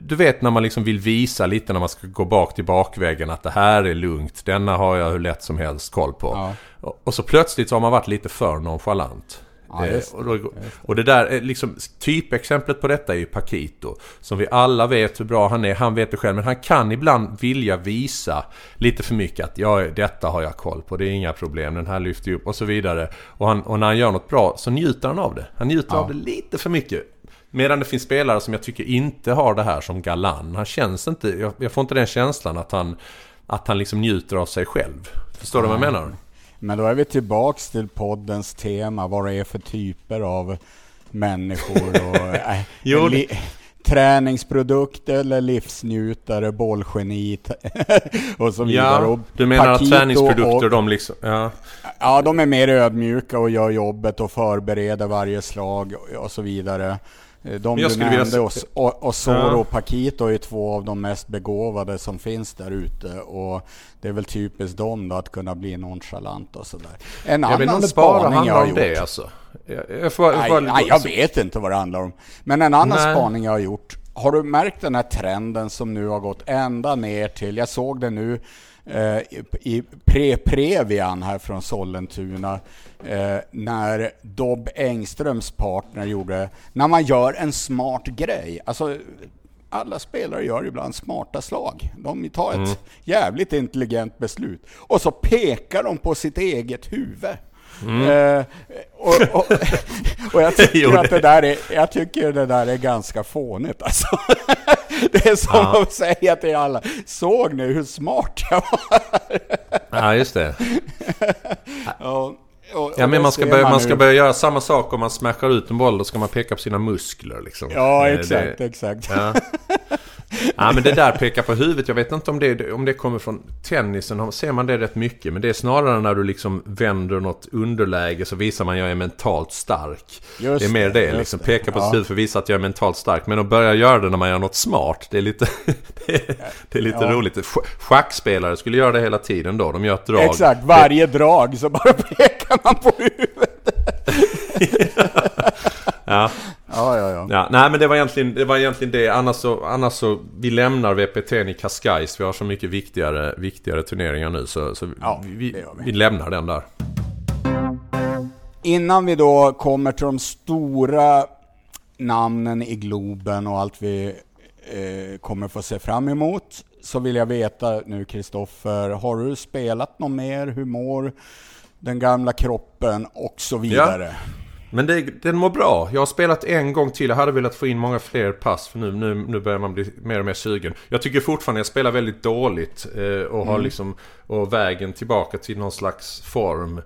du vet när man liksom vill visa lite när man ska gå bak till bakvägen att det här är lugnt. Denna har jag hur lätt som helst koll på. Ja. Och, så plötsligt så har man varit lite för nonchalant. Ja, eh, och, då, och, det där, liksom, typexemplet på detta är ju Paquito. Som vi alla vet hur bra han är, han vet det själv. Men han kan ibland vilja visa lite för mycket att ja, detta har jag koll på, det är inga problem, den här lyfter ju upp och så vidare. Och, han, och när han gör något bra så njuter han av det. Han njuter ja. av det lite för mycket. Medan det finns spelare som jag tycker inte har det här som Galan. Han känns inte, jag, jag får inte den känslan att han, att han liksom njuter av sig själv. Förstår du vad jag menar? Men då är vi tillbaks till poddens tema, vad det är för typer av människor. Och, äh, jo, li, träningsprodukter eller livsnjutare, bollgeni och så vidare. Ja, du menar att träningsprodukter och, de liksom... Ja. ja, de är mer ödmjuka och gör jobbet och förbereder varje slag och så vidare. Eh, de du nämnde, vilja... och, och Soro och Paquito är två av de mest begåvade som finns där ute. Och det är väl typiskt dem då att kunna bli nonchalant och sådär. En jag annan spaning jag har gjort. Det, alltså. jag, jag, får, jag, får... nej, nej, jag vet inte vad det handlar om. Men en annan nej. spaning jag har gjort. Har du märkt den här trenden som nu har gått ända ner till, jag såg det nu eh, i pre-Previan här från Sollentuna eh, när Dobb Engströms partner gjorde, när man gör en smart grej. Alltså, alla spelare gör ibland smarta slag. De tar ett mm. jävligt intelligent beslut. Och så pekar de på sitt eget huvud. Mm. Eh, och, och, och, jag tycker att det där är, jag tycker det där är ganska fånigt alltså. Det är som ja. att säga till alla, såg ni hur smart jag var? Ja, just det. ja. Och, ja, men man ska, börja, man, man ska börja göra samma sak om man smashar ut en boll. Då ska man peka på sina muskler liksom. Ja, exakt, det, exakt. Ja. Ja, men det där pekar på huvudet. Jag vet inte om det, om det kommer från tennisen. Ser man det rätt mycket. Men det är snarare när du liksom vänder något underläge så visar man att jag är mentalt stark. Just det är mer det. Liksom. Det. Peka på ja. sitt huvud för att visa att jag är mentalt stark. Men att börja göra det när man gör något smart. Det är lite, det är, det är lite ja. roligt. Schackspelare skulle göra det hela tiden då. De gör ett drag. Exakt, varje drag så bara pekar man på huvudet. ja. Ja, ja, ja. ja. Nej, men det var egentligen det. Var egentligen det. Annars, så, annars så, vi lämnar VPT i Cascais. Vi har så mycket viktigare, viktigare turneringar nu. Så, så ja, vi, vi. vi lämnar den där. Innan vi då kommer till de stora namnen i Globen och allt vi eh, kommer få se fram emot så vill jag veta nu Kristoffer, har du spelat något mer? Hur mår den gamla kroppen och så vidare? Ja. Men det, den mår bra. Jag har spelat en gång till. Jag hade velat få in många fler pass. För nu, nu, nu börjar man bli mer och mer sugen. Jag tycker fortfarande jag spelar väldigt dåligt. Eh, och, har mm. liksom, och vägen tillbaka till någon slags form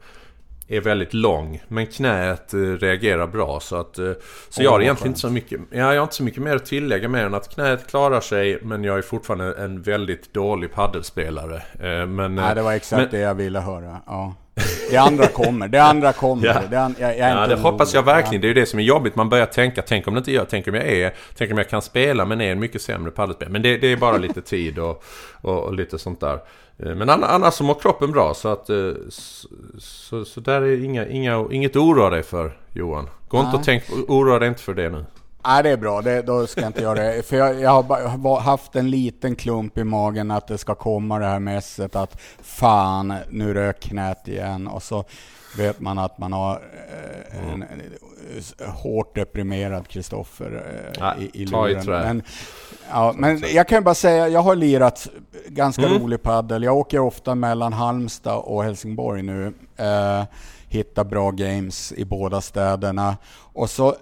är väldigt lång. Men knät eh, reagerar bra så att... Eh, så jag har egentligen inte så mycket... Ja, jag har inte så mycket mer att tillägga mer än att knät klarar sig men jag är fortfarande en väldigt dålig paddelspelare. Eh, men, Nej, det var exakt men, det jag ville höra. Ja. Det andra kommer, det andra kommer. Ja, det, an, jag, jag ja, det hoppas jag verkligen. Det är ju det som är jobbigt. Man börjar tänka, tänk om det inte gör, tänk om jag är, tänk om jag kan spela men är en mycket sämre paddelspelare. Men det, det, är bara lite tid och, och, och lite sånt där. Eh, men annars så mår kroppen bra så att... Eh, så, så, så där är inga, inga, inget att oroa dig för Johan. Gå inte och tänk, oroa dig inte för det nu. Nej, det är bra. Det, då ska jag inte göra det. För jag, jag har haft en liten klump i magen att det ska komma det här mässet att fan, nu rök knät igen. Och så vet man att man har eh, en, en, en hårt deprimerad Kristoffer eh, i, i luren. Men, ja, men jag kan bara säga, jag har lirat ganska mm. rolig paddel. Jag åker ofta mellan Halmstad och Helsingborg nu. Eh, hitta bra games i båda städerna. Och så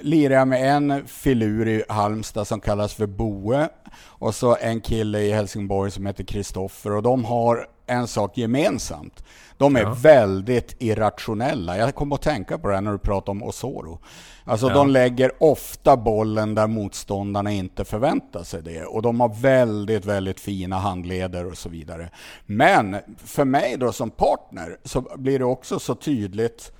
lirar jag med en filur i Halmstad som kallas för Boe och så en kille i Helsingborg som heter Kristoffer och de har en sak gemensamt. De är ja. väldigt irrationella. Jag kom att tänka på det när du pratade om Osoro. Alltså ja. de lägger ofta bollen där motståndarna inte förväntar sig det. Och de har väldigt, väldigt fina handleder och så vidare. Men för mig då som partner så blir det också så tydligt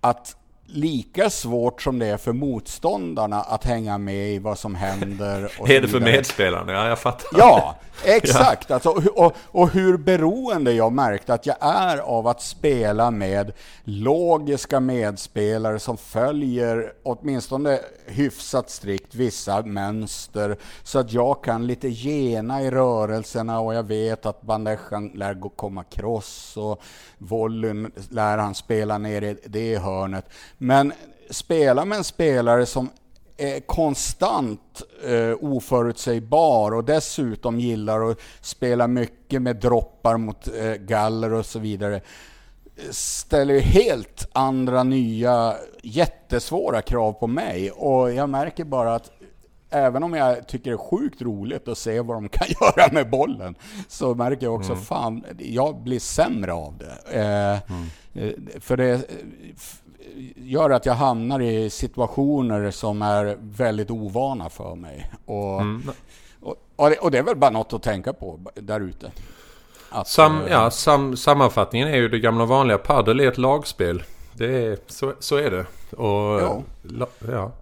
att lika svårt som det är för motståndarna att hänga med i vad som händer. Och är det för medspelarna? Ja, jag fattar. Ja, exakt. ja. Alltså, och, och hur beroende jag märkt att jag är av att spela med logiska medspelare som följer åtminstone hyfsat strikt vissa mönster så att jag kan lite gena i rörelserna och jag vet att Bandejan lär komma cross och volleyn lär han spela ner i det hörnet. Men spela med en spelare som är konstant eh, oförutsägbar och dessutom gillar att spela mycket med droppar mot eh, galler och så vidare ställer helt andra nya jättesvåra krav på mig och jag märker bara att även om jag tycker det är sjukt roligt att se vad de kan göra med bollen, så märker jag också, mm. fan, jag blir sämre av det. Eh, mm. Eh, för det gör att jag hamnar i situationer som är väldigt ovana för mig. Och, mm. och, och, det, och, det, är väl bara något att tänka på där ute. Sam, eh, ja, sam, sammanfattningen är ju det gamla vanliga. Padel är ett lagspel. Det är, så, så är det. Och, ja. ja.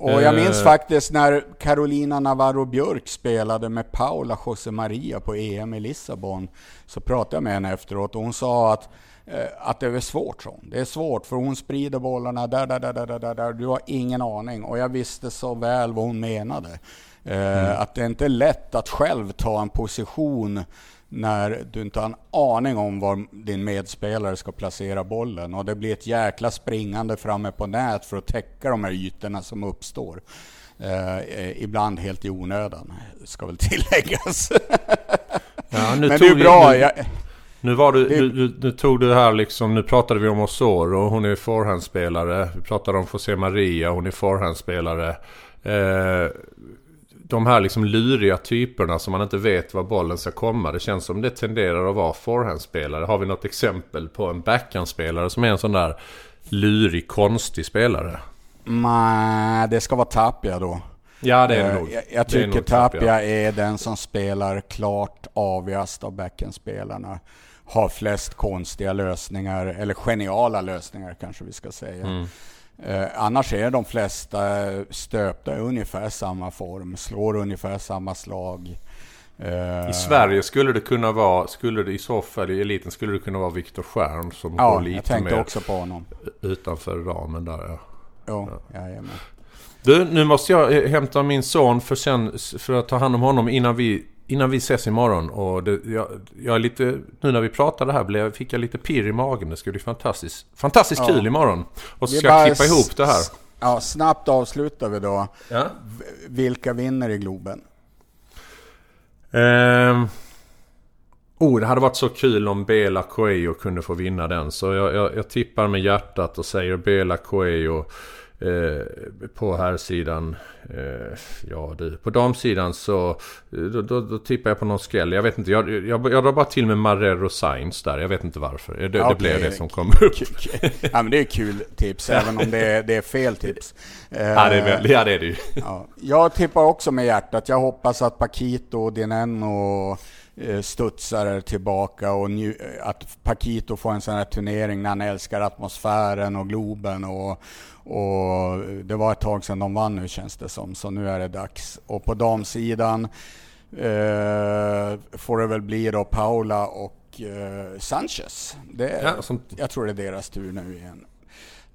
Och jag minns uh, faktiskt när Carolina Navarro Björk spelade med Paula José Maria på EM i Lissabon. Så pratade jag med henne efteråt och hon sa att Eh, att det är svårt. Så. Det är svårt för hon sprider bollarna där, där, där, där, där, där. Du har ingen aning. Och jag visste så väl vad hon menade. Eh, mm. Att det inte är lätt att själv ta en position när du inte har en aning om var din medspelare ska placera bollen. Och det blir ett jäkla springande framme på nät för att täcka de här ytorna som uppstår. Eh, ibland helt i onödan, ska väl tilläggas. Ja, Men det är bra. Jag, nu, var du, det... nu, nu, tog du här liksom, nu pratade vi om Osoro, hon är forehandspelare. Vi pratade om José Maria, hon är forehandspelare. Eh, de här liksom luriga typerna som man inte vet var bollen ska komma. Det känns som det tenderar att vara forehandspelare. Har vi något exempel på en backhandspelare som är en sån där lurig, konstig spelare? Nej, det ska vara Tapia då. Ja, det är det nog. Jag, jag tycker Tapia är den som spelar klart avigast av backhandspelarna har flest konstiga lösningar, eller geniala lösningar kanske vi ska säga. Mm. Eh, annars är de flesta stöpta i ungefär samma form, slår ungefär samma slag. Eh, I Sverige skulle det kunna vara, skulle det i så fall i eliten skulle det kunna vara Viktor Stjärn som ja, går lite jag tänkte mer också på honom. utanför ramen där. Ja. Jo, ja. jajamän. Du, nu måste jag hämta min son för, sen, för att ta hand om honom innan vi innan vi ses imorgon och det, jag, jag är lite, nu när vi pratade här blev, fick jag lite pirr i magen. Det ska bli fantastiskt, fantastiskt ja. kul imorgon. Och så ska jag klippa ihop det här. Ja, snabbt avslutar vi då. Ja. Vilka vinner i Globen? Um, oh, det hade varit så kul om Bela Coelho kunde få vinna den. Så jag, jag, jag tippar med hjärtat och säger Bela Coelho. Eh, på här sidan eh, Ja du, på damsidan så då, då, då, tippar jag på någon skräll. Jag vet inte, jag, jag, jag drar bara till med Marrero Sainz där. Jag vet inte varför. Det, det okay. blev det som kommer upp. ja men det är kul tips, även om det är, det är fel tips. ja, det är väl, ja det är det ju. ja. Jag tippar också med hjärtat. Jag hoppas att Paquito och Dineno Eh, studsar tillbaka och att Paquito får en sån här turnering när han älskar atmosfären och Globen och, och det var ett tag sedan de vann nu känns det som, så nu är det dags. Och på damsidan eh, får det väl bli då Paula och eh, Sanchez. Det, ja, som... Jag tror det är deras tur nu igen.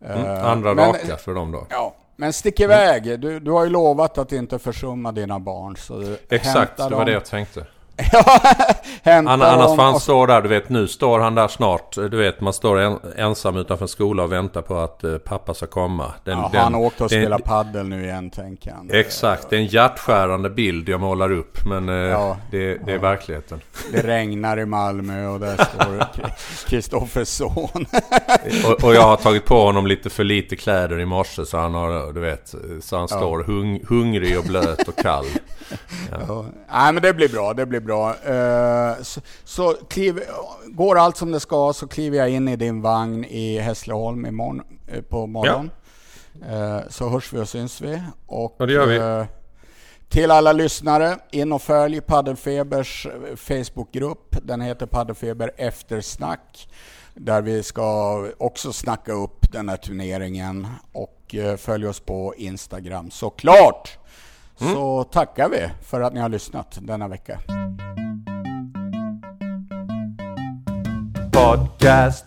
Mm, eh, andra men, raka för dem då. Ja, men stick iväg. Du, du har ju lovat att inte försumma dina barn. Så Exakt, det var det jag tänkte. Annars får han stå där, du vet nu står han där snart. Du vet man står en, ensam utanför skolan och väntar på att uh, pappa ska komma. Den, ja, den, han åkte och spelade paddel nu igen tänker han. Exakt, det är en hjärtskärande bild jag målar upp. Men uh, ja, det, det, är verkligheten. Det regnar i Malmö och där står Kristoffers son. och, och, jag har tagit på honom lite för lite kläder i morse så han har, du vet, så han står hung, hungrig och blöt och kall. Ja. ja. Nej men det blir bra, det blir bra. Uh, så, så kliv, går allt som det ska så kliver jag in i din vagn i Hässleholm imorgon, uh, på morgonen. Ja. Uh, så hörs vi och syns vi. Och, ja, det gör vi. Till alla lyssnare, in och följ Paddelfebers Facebookgrupp. Den heter Paddelfeber Eftersnack. Där vi ska också snacka upp den här turneringen. Och följ oss på Instagram såklart! Mm. Så tackar vi för att ni har lyssnat denna vecka. Podcast